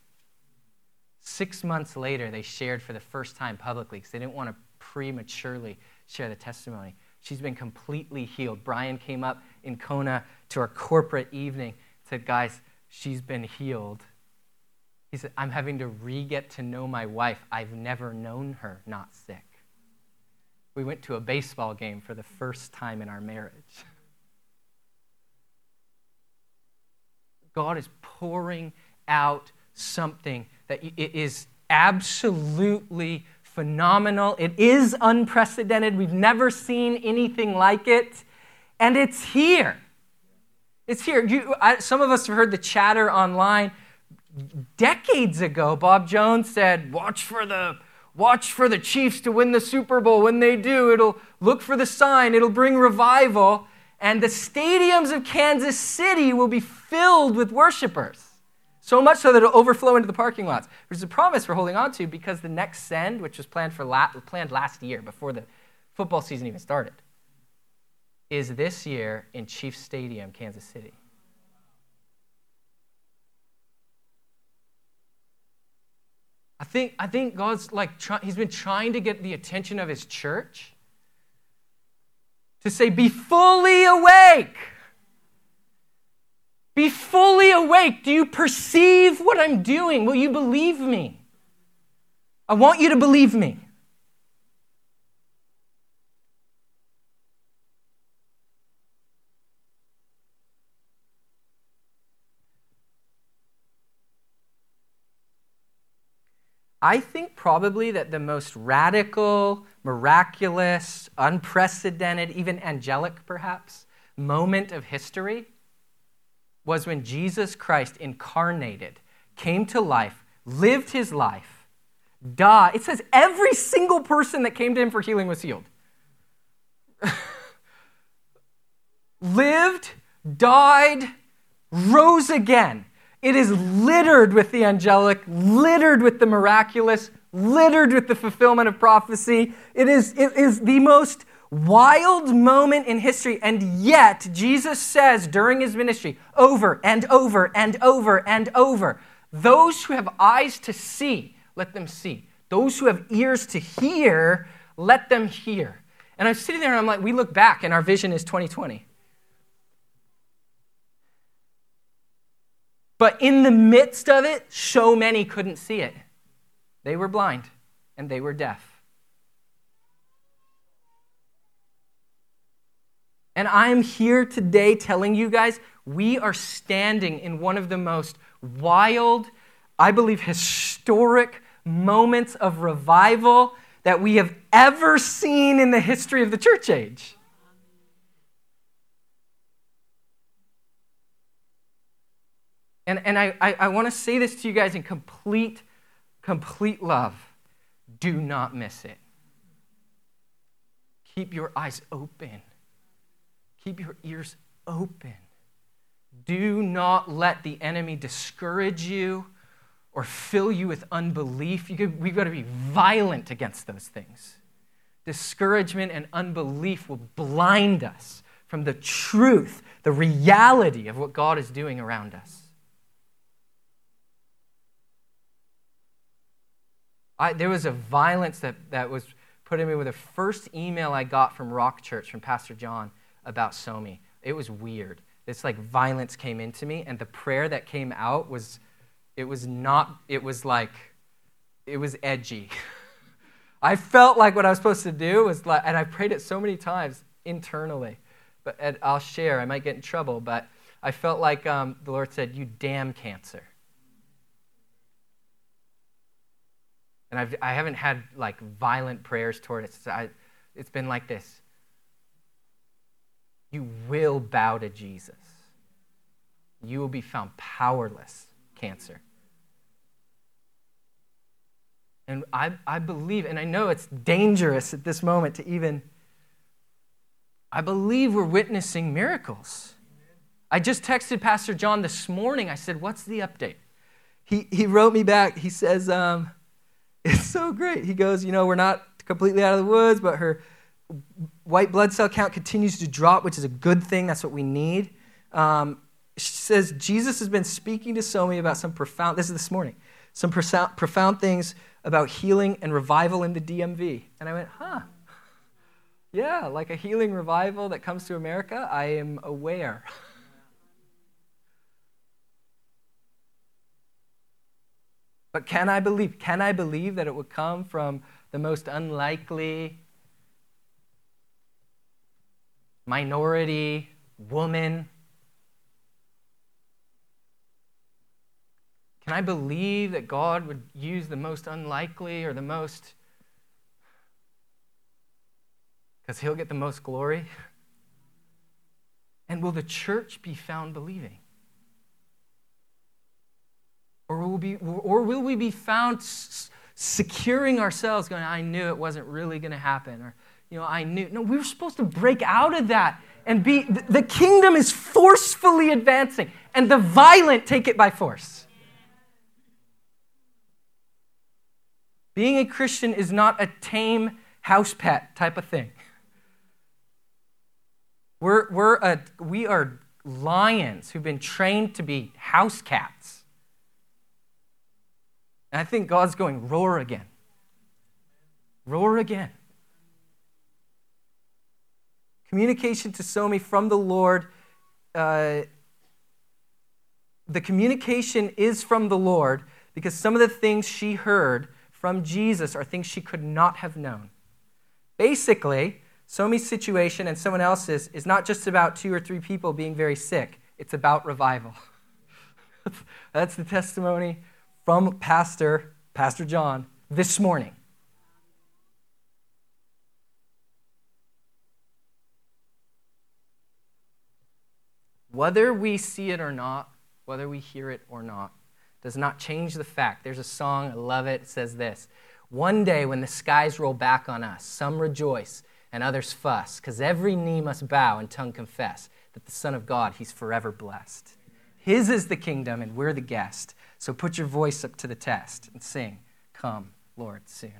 Six months later, they shared for the first time publicly because they didn't want to prematurely share the testimony. She's been completely healed. Brian came up in Kona to our corporate evening, said, Guys, she's been healed. He said, I'm having to re get to know my wife. I've never known her not sick. We went to a baseball game for the first time in our marriage. God is pouring out something that it is absolutely phenomenal. It is unprecedented. We've never seen anything like it. And it's here. It's here. You, I, some of us have heard the chatter online. Decades ago, Bob Jones said, Watch for the Watch for the Chiefs to win the Super Bowl. When they do, it'll look for the sign, it'll bring revival, and the stadiums of Kansas City will be filled with worshipers. So much so that it'll overflow into the parking lots, which is a promise we're holding on to because the next send, which was planned, for la- planned last year before the football season even started, is this year in Chiefs Stadium, Kansas City. I think, I think God's like, try, He's been trying to get the attention of His church to say, be fully awake. Be fully awake. Do you perceive what I'm doing? Will you believe me? I want you to believe me. I think probably that the most radical, miraculous, unprecedented, even angelic perhaps, moment of history was when Jesus Christ incarnated, came to life, lived his life, died. It says every single person that came to him for healing was healed. <laughs> lived, died, rose again. It is littered with the angelic, littered with the miraculous, littered with the fulfillment of prophecy. It is, it is the most wild moment in history. And yet, Jesus says during his ministry, over and over and over and over, those who have eyes to see, let them see. Those who have ears to hear, let them hear. And I'm sitting there and I'm like, we look back and our vision is 2020. But in the midst of it, so many couldn't see it. They were blind and they were deaf. And I'm here today telling you guys we are standing in one of the most wild, I believe, historic moments of revival that we have ever seen in the history of the church age. And, and I, I, I want to say this to you guys in complete, complete love. Do not miss it. Keep your eyes open, keep your ears open. Do not let the enemy discourage you or fill you with unbelief. You we've got to be violent against those things. Discouragement and unbelief will blind us from the truth, the reality of what God is doing around us. I, there was a violence that, that was put in me with the first email I got from Rock Church from Pastor John about Somi. It was weird. This like violence came into me, and the prayer that came out was, it was not, it was like, it was edgy. <laughs> I felt like what I was supposed to do was like, and I prayed it so many times internally, but I'll share. I might get in trouble, but I felt like um, the Lord said, "You damn cancer." And I've, I haven't had like violent prayers toward it. I, it's been like this You will bow to Jesus, you will be found powerless, cancer. And I, I believe, and I know it's dangerous at this moment to even, I believe we're witnessing miracles. I just texted Pastor John this morning. I said, What's the update? He, he wrote me back. He says, um, it's so great. He goes, You know, we're not completely out of the woods, but her white blood cell count continues to drop, which is a good thing. That's what we need. Um, she says, Jesus has been speaking to Somi about some profound, this is this morning, some profound, profound things about healing and revival in the DMV. And I went, huh. Yeah, like a healing revival that comes to America, I am aware. <laughs> But can I believe? Can I believe that it would come from the most unlikely minority woman? Can I believe that God would use the most unlikely or the most because he'll get the most glory? And will the church be found believing? Or will, be, or will we be found securing ourselves, going, I knew it wasn't really going to happen? Or, you know, I knew. No, we were supposed to break out of that and be. The kingdom is forcefully advancing, and the violent take it by force. Being a Christian is not a tame house pet type of thing. We're, we're a, we are lions who've been trained to be house cats. And I think God's going, roar again. Roar again. Communication to Somi from the Lord. Uh, the communication is from the Lord because some of the things she heard from Jesus are things she could not have known. Basically, Somi's situation and someone else's is not just about two or three people being very sick, it's about revival. <laughs> That's the testimony from Pastor, Pastor John, this morning. Whether we see it or not, whether we hear it or not, does not change the fact. There's a song, I love it, it says this One day when the skies roll back on us, some rejoice and others fuss, because every knee must bow and tongue confess that the Son of God, He's forever blessed. His is the kingdom, and we're the guest. So put your voice up to the test and sing, Come, Lord, soon.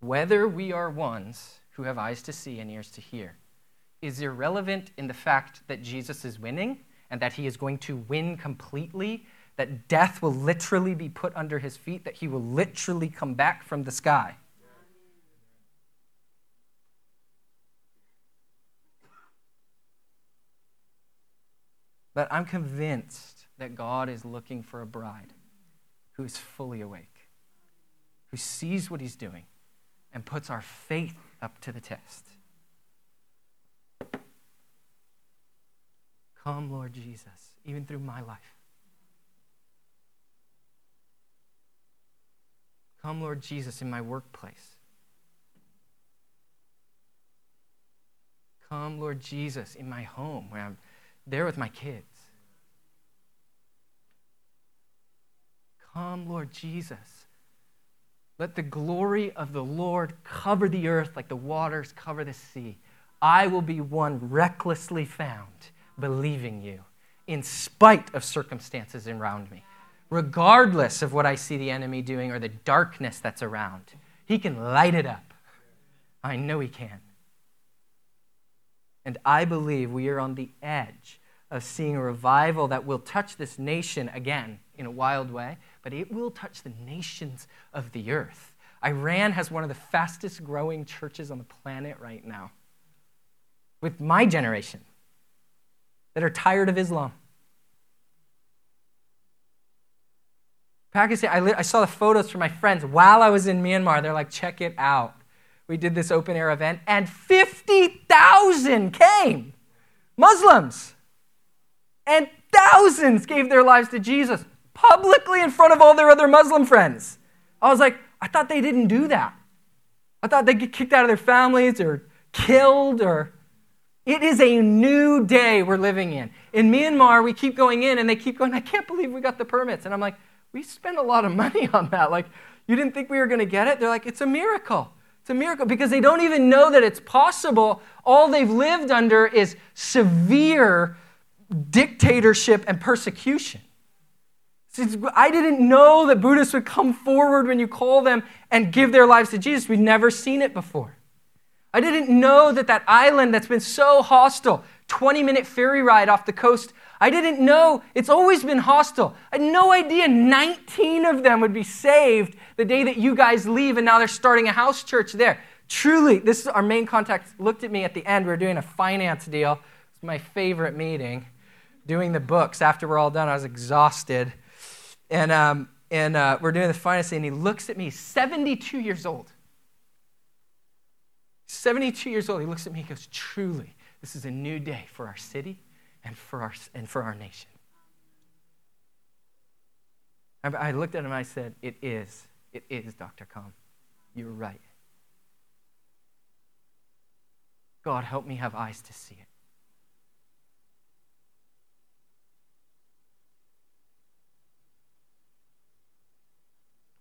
Whether we are ones who have eyes to see and ears to hear is irrelevant in the fact that Jesus is winning and that he is going to win completely, that death will literally be put under his feet, that he will literally come back from the sky. But I'm convinced that God is looking for a bride who is fully awake, who sees what he's doing, and puts our faith up to the test. Come, Lord Jesus, even through my life. Come, Lord Jesus, in my workplace. Come, Lord Jesus, in my home where I'm there with my kids. Come, Lord Jesus. Let the glory of the Lord cover the earth like the waters cover the sea. I will be one recklessly found, believing you, in spite of circumstances around me, regardless of what I see the enemy doing or the darkness that's around. He can light it up. I know he can. And I believe we are on the edge of seeing a revival that will touch this nation again in a wild way, but it will touch the nations of the earth. Iran has one of the fastest growing churches on the planet right now, with my generation that are tired of Islam. Pakistan, I, I saw the photos from my friends while I was in Myanmar. They're like, check it out. We did this open air event, and 50,000 came. Muslims. And thousands gave their lives to Jesus publicly in front of all their other Muslim friends. I was like, I thought they didn't do that. I thought they'd get kicked out of their families or killed or. It is a new day we're living in. In Myanmar, we keep going in and they keep going, I can't believe we got the permits. And I'm like, we spent a lot of money <laughs> on that. Like, you didn't think we were going to get it? They're like, it's a miracle. It's a miracle because they don't even know that it's possible. All they've lived under is severe dictatorship and persecution. I didn't know that Buddhists would come forward when you call them and give their lives to Jesus. We'd never seen it before. I didn't know that that island that's been so hostile, 20 minute ferry ride off the coast, I didn't know it's always been hostile. I had no idea 19 of them would be saved the day that you guys leave, and now they're starting a house church there. Truly, this is our main contact looked at me at the end. We are doing a finance deal. It's my favorite meeting. Doing the books after we're all done, I was exhausted. And, um, and uh, we're doing the finance and he looks at me, 72 years old. 72 years old. He looks at me and goes, Truly, this is a new day for our city and for our, and for our nation. I, looked at him and I said, It is. It is, Dr. Com. You're right. God, help me have eyes to see it.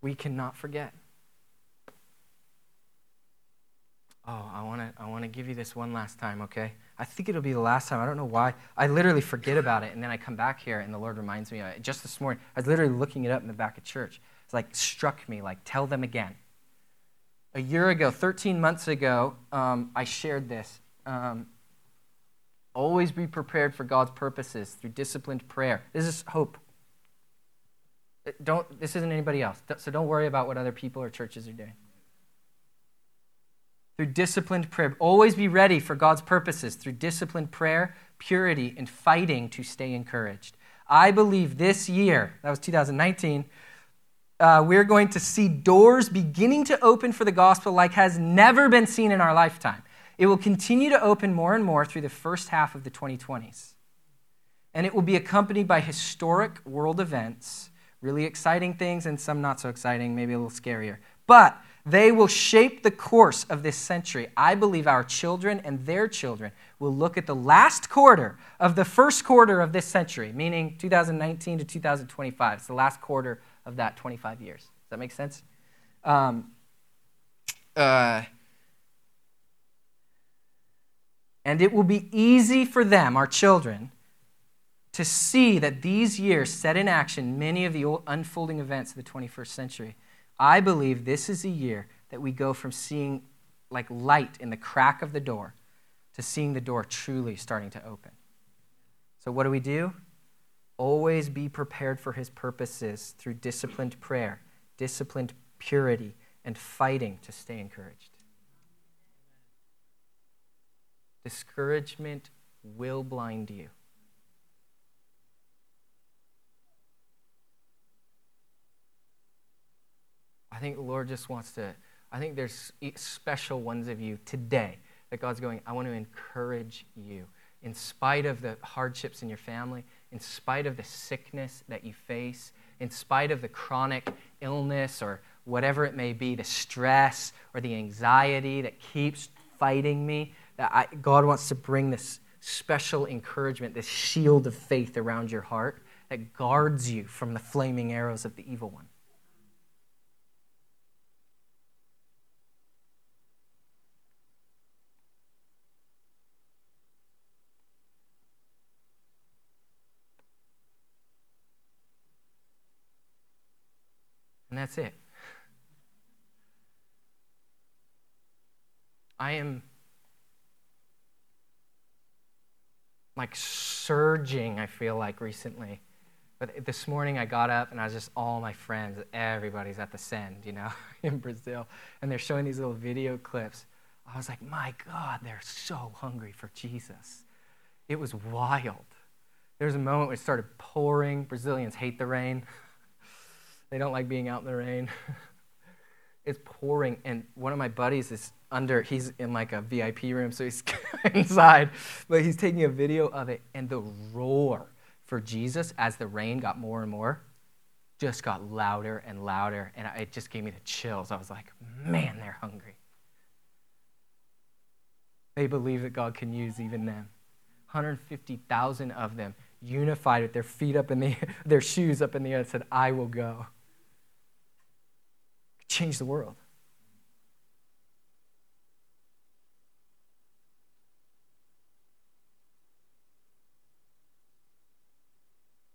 We cannot forget. Oh, I want to I want to give you this one last time, okay? I think it'll be the last time. I don't know why. I literally forget about it and then I come back here and the Lord reminds me of it. Just this morning, I was literally looking it up in the back of church. It's like struck me like tell them again. A year ago, 13 months ago, um, I shared this. Um, always be prepared for God's purposes through disciplined prayer. This is hope. Don't, this isn't anybody else. So don't worry about what other people or churches are doing through disciplined prayer. Always be ready for God's purposes through disciplined prayer, purity, and fighting to stay encouraged. I believe this year, that was 2019, uh, we're going to see doors beginning to open for the gospel like has never been seen in our lifetime. It will continue to open more and more through the first half of the 2020s. And it will be accompanied by historic world events, really exciting things, and some not so exciting, maybe a little scarier. But they will shape the course of this century. I believe our children and their children will look at the last quarter of the first quarter of this century, meaning 2019 to 2025. It's the last quarter of that 25 years. Does that make sense? Um, uh, and it will be easy for them, our children, to see that these years set in action many of the unfolding events of the 21st century. I believe this is a year that we go from seeing like light in the crack of the door to seeing the door truly starting to open. So, what do we do? Always be prepared for his purposes through disciplined prayer, disciplined purity, and fighting to stay encouraged. Discouragement will blind you. I think the Lord just wants to, I think there's special ones of you today that God's going, I want to encourage you. In spite of the hardships in your family, in spite of the sickness that you face, in spite of the chronic illness or whatever it may be, the stress or the anxiety that keeps fighting me, that I, God wants to bring this special encouragement, this shield of faith around your heart that guards you from the flaming arrows of the evil one. That's it. I am like surging, I feel like, recently. But this morning I got up and I was just all my friends, everybody's at the send, you know, <laughs> in Brazil. And they're showing these little video clips. I was like, my God, they're so hungry for Jesus. It was wild. There was a moment it started pouring. Brazilians hate the rain. They don't like being out in the rain. <laughs> it's pouring, and one of my buddies is under, he's in like a VIP room, so he's <laughs> inside, but he's taking a video of it, and the roar for Jesus as the rain got more and more just got louder and louder, and it just gave me the chills. I was like, man, they're hungry. They believe that God can use even them. 150,000 of them unified with their feet up in the <laughs> their shoes up in the air said, I will go change the world.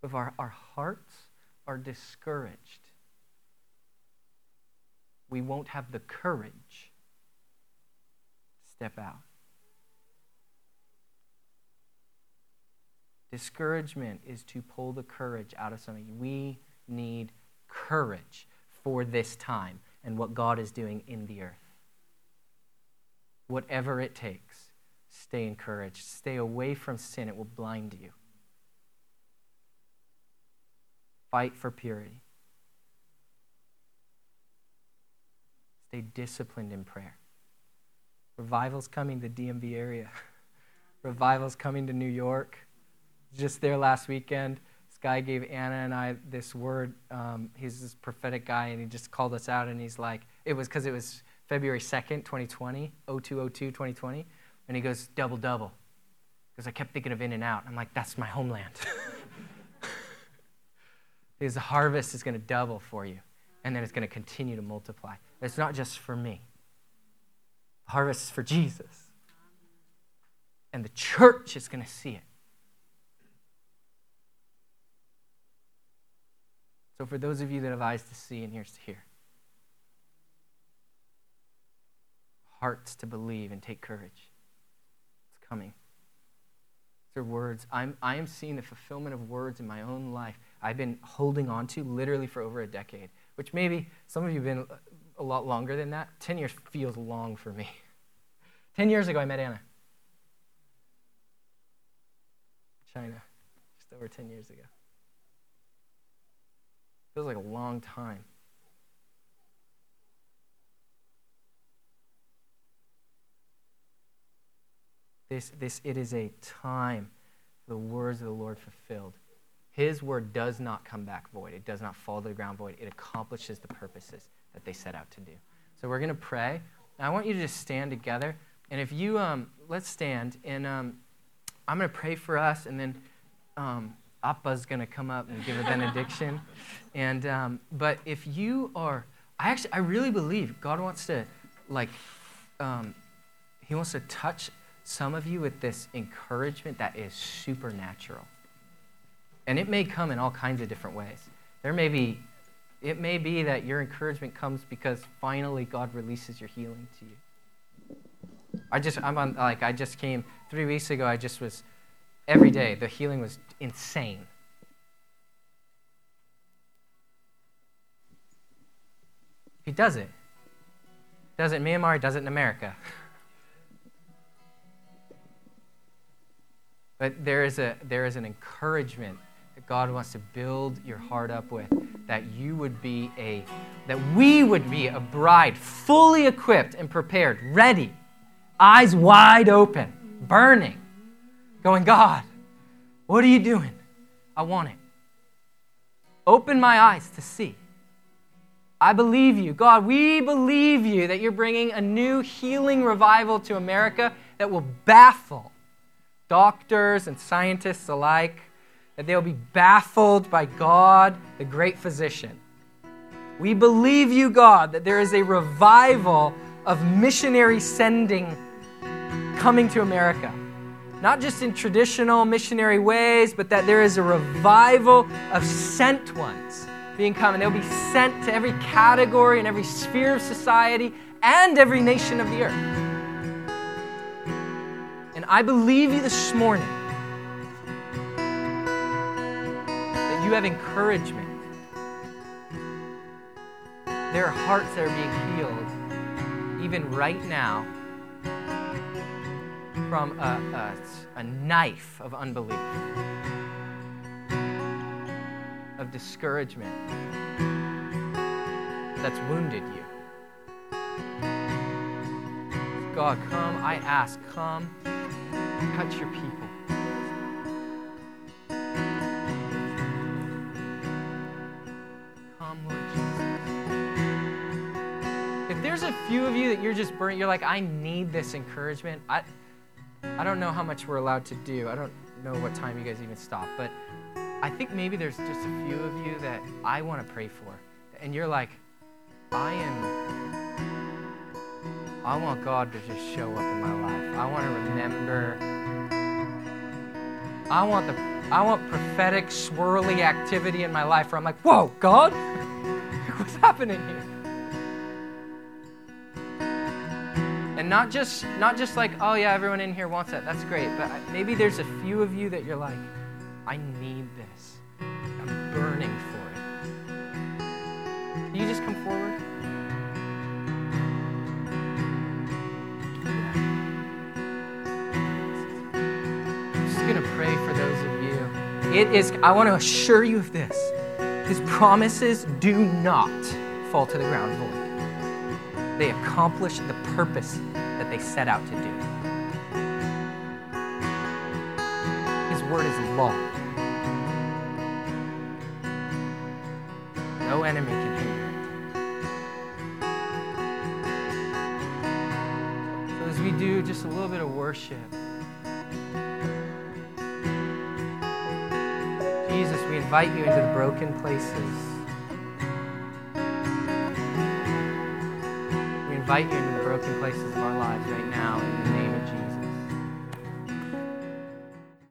If our, our hearts are discouraged, we won't have the courage to step out. Discouragement is to pull the courage out of something. We need courage for this time and what God is doing in the earth. Whatever it takes, stay encouraged. Stay away from sin, it will blind you. Fight for purity. Stay disciplined in prayer. Revival's coming to DMV area. <laughs> Revival's coming to New York. Just there last weekend guy gave Anna and I this word. Um, he's this prophetic guy, and he just called us out, and he's like, it was because it was February 2nd, 2020, 0202, 2020. And he goes, double, double. Because I kept thinking of In-N-Out. I'm like, that's my homeland. <laughs> the harvest is going to double for you, and then it's going to continue to multiply. It's not just for me, the harvest is for Jesus. And the church is going to see it. So, for those of you that have eyes to see and ears to hear, hearts to believe and take courage, it's coming. These are words. I'm, I am seeing the fulfillment of words in my own life I've been holding on to literally for over a decade, which maybe some of you have been a lot longer than that. 10 years feels long for me. <laughs> 10 years ago, I met Anna. China, just over 10 years ago. Feels like a long time. This, this, it is a time for the words of the Lord fulfilled. His word does not come back void. It does not fall to the ground void. It accomplishes the purposes that they set out to do. So we're going to pray. I want you to just stand together. And if you, um, let's stand. And um, I'm going to pray for us. And then um, Appa's going to come up and give a benediction. <laughs> and um, but if you are, I actually, I really believe God wants to, like, um, He wants to touch some of you with this encouragement that is supernatural. And it may come in all kinds of different ways. There may be It may be that your encouragement comes because finally God releases your healing to you. I just, I'm on, like, I just came three weeks ago, I just was, every day, the healing was insane. He does it. Does it Myanmar, does it in America. But there is, a, there is an encouragement that God wants to build your heart up with, that you would be a, that we would be a bride fully equipped and prepared, ready, eyes wide open, burning, going, God, what are you doing? I want it. Open my eyes to see. I believe you. God, we believe you that you're bringing a new healing revival to America that will baffle doctors and scientists alike, that they'll be baffled by God, the great physician. We believe you, God, that there is a revival of missionary sending coming to America. Not just in traditional missionary ways, but that there is a revival of sent ones being come, and they'll be sent to every category and every sphere of society and every nation of the earth. And I believe you this morning that you have encouragement. There are hearts that are being healed, even right now, from a, a, a knife of unbelief, of discouragement that's wounded you. God, come, I ask, come touch your people. Come, Lord Jesus. If there's a few of you that you're just burnt, you're like, I need this encouragement. I, I don't know how much we're allowed to do. I don't know what time you guys even stop, but I think maybe there's just a few of you that I want to pray for. And you're like, I am I want God to just show up in my life. I want to remember. I want the I want prophetic swirly activity in my life where I'm like, whoa, God, <laughs> what's happening here? Not just not just like, oh yeah, everyone in here wants that. That's great. But maybe there's a few of you that you're like, I need this. I'm burning for it. Can you just come forward? I'm Just to pray for those of you. It is, I want to assure you of this. His promises do not fall to the ground void. They accomplish the purpose they set out to do. His word is law. No enemy can hinder it. So as we do just a little bit of worship, Jesus, we invite you into the broken places. Invite you into the broken places of our lives right now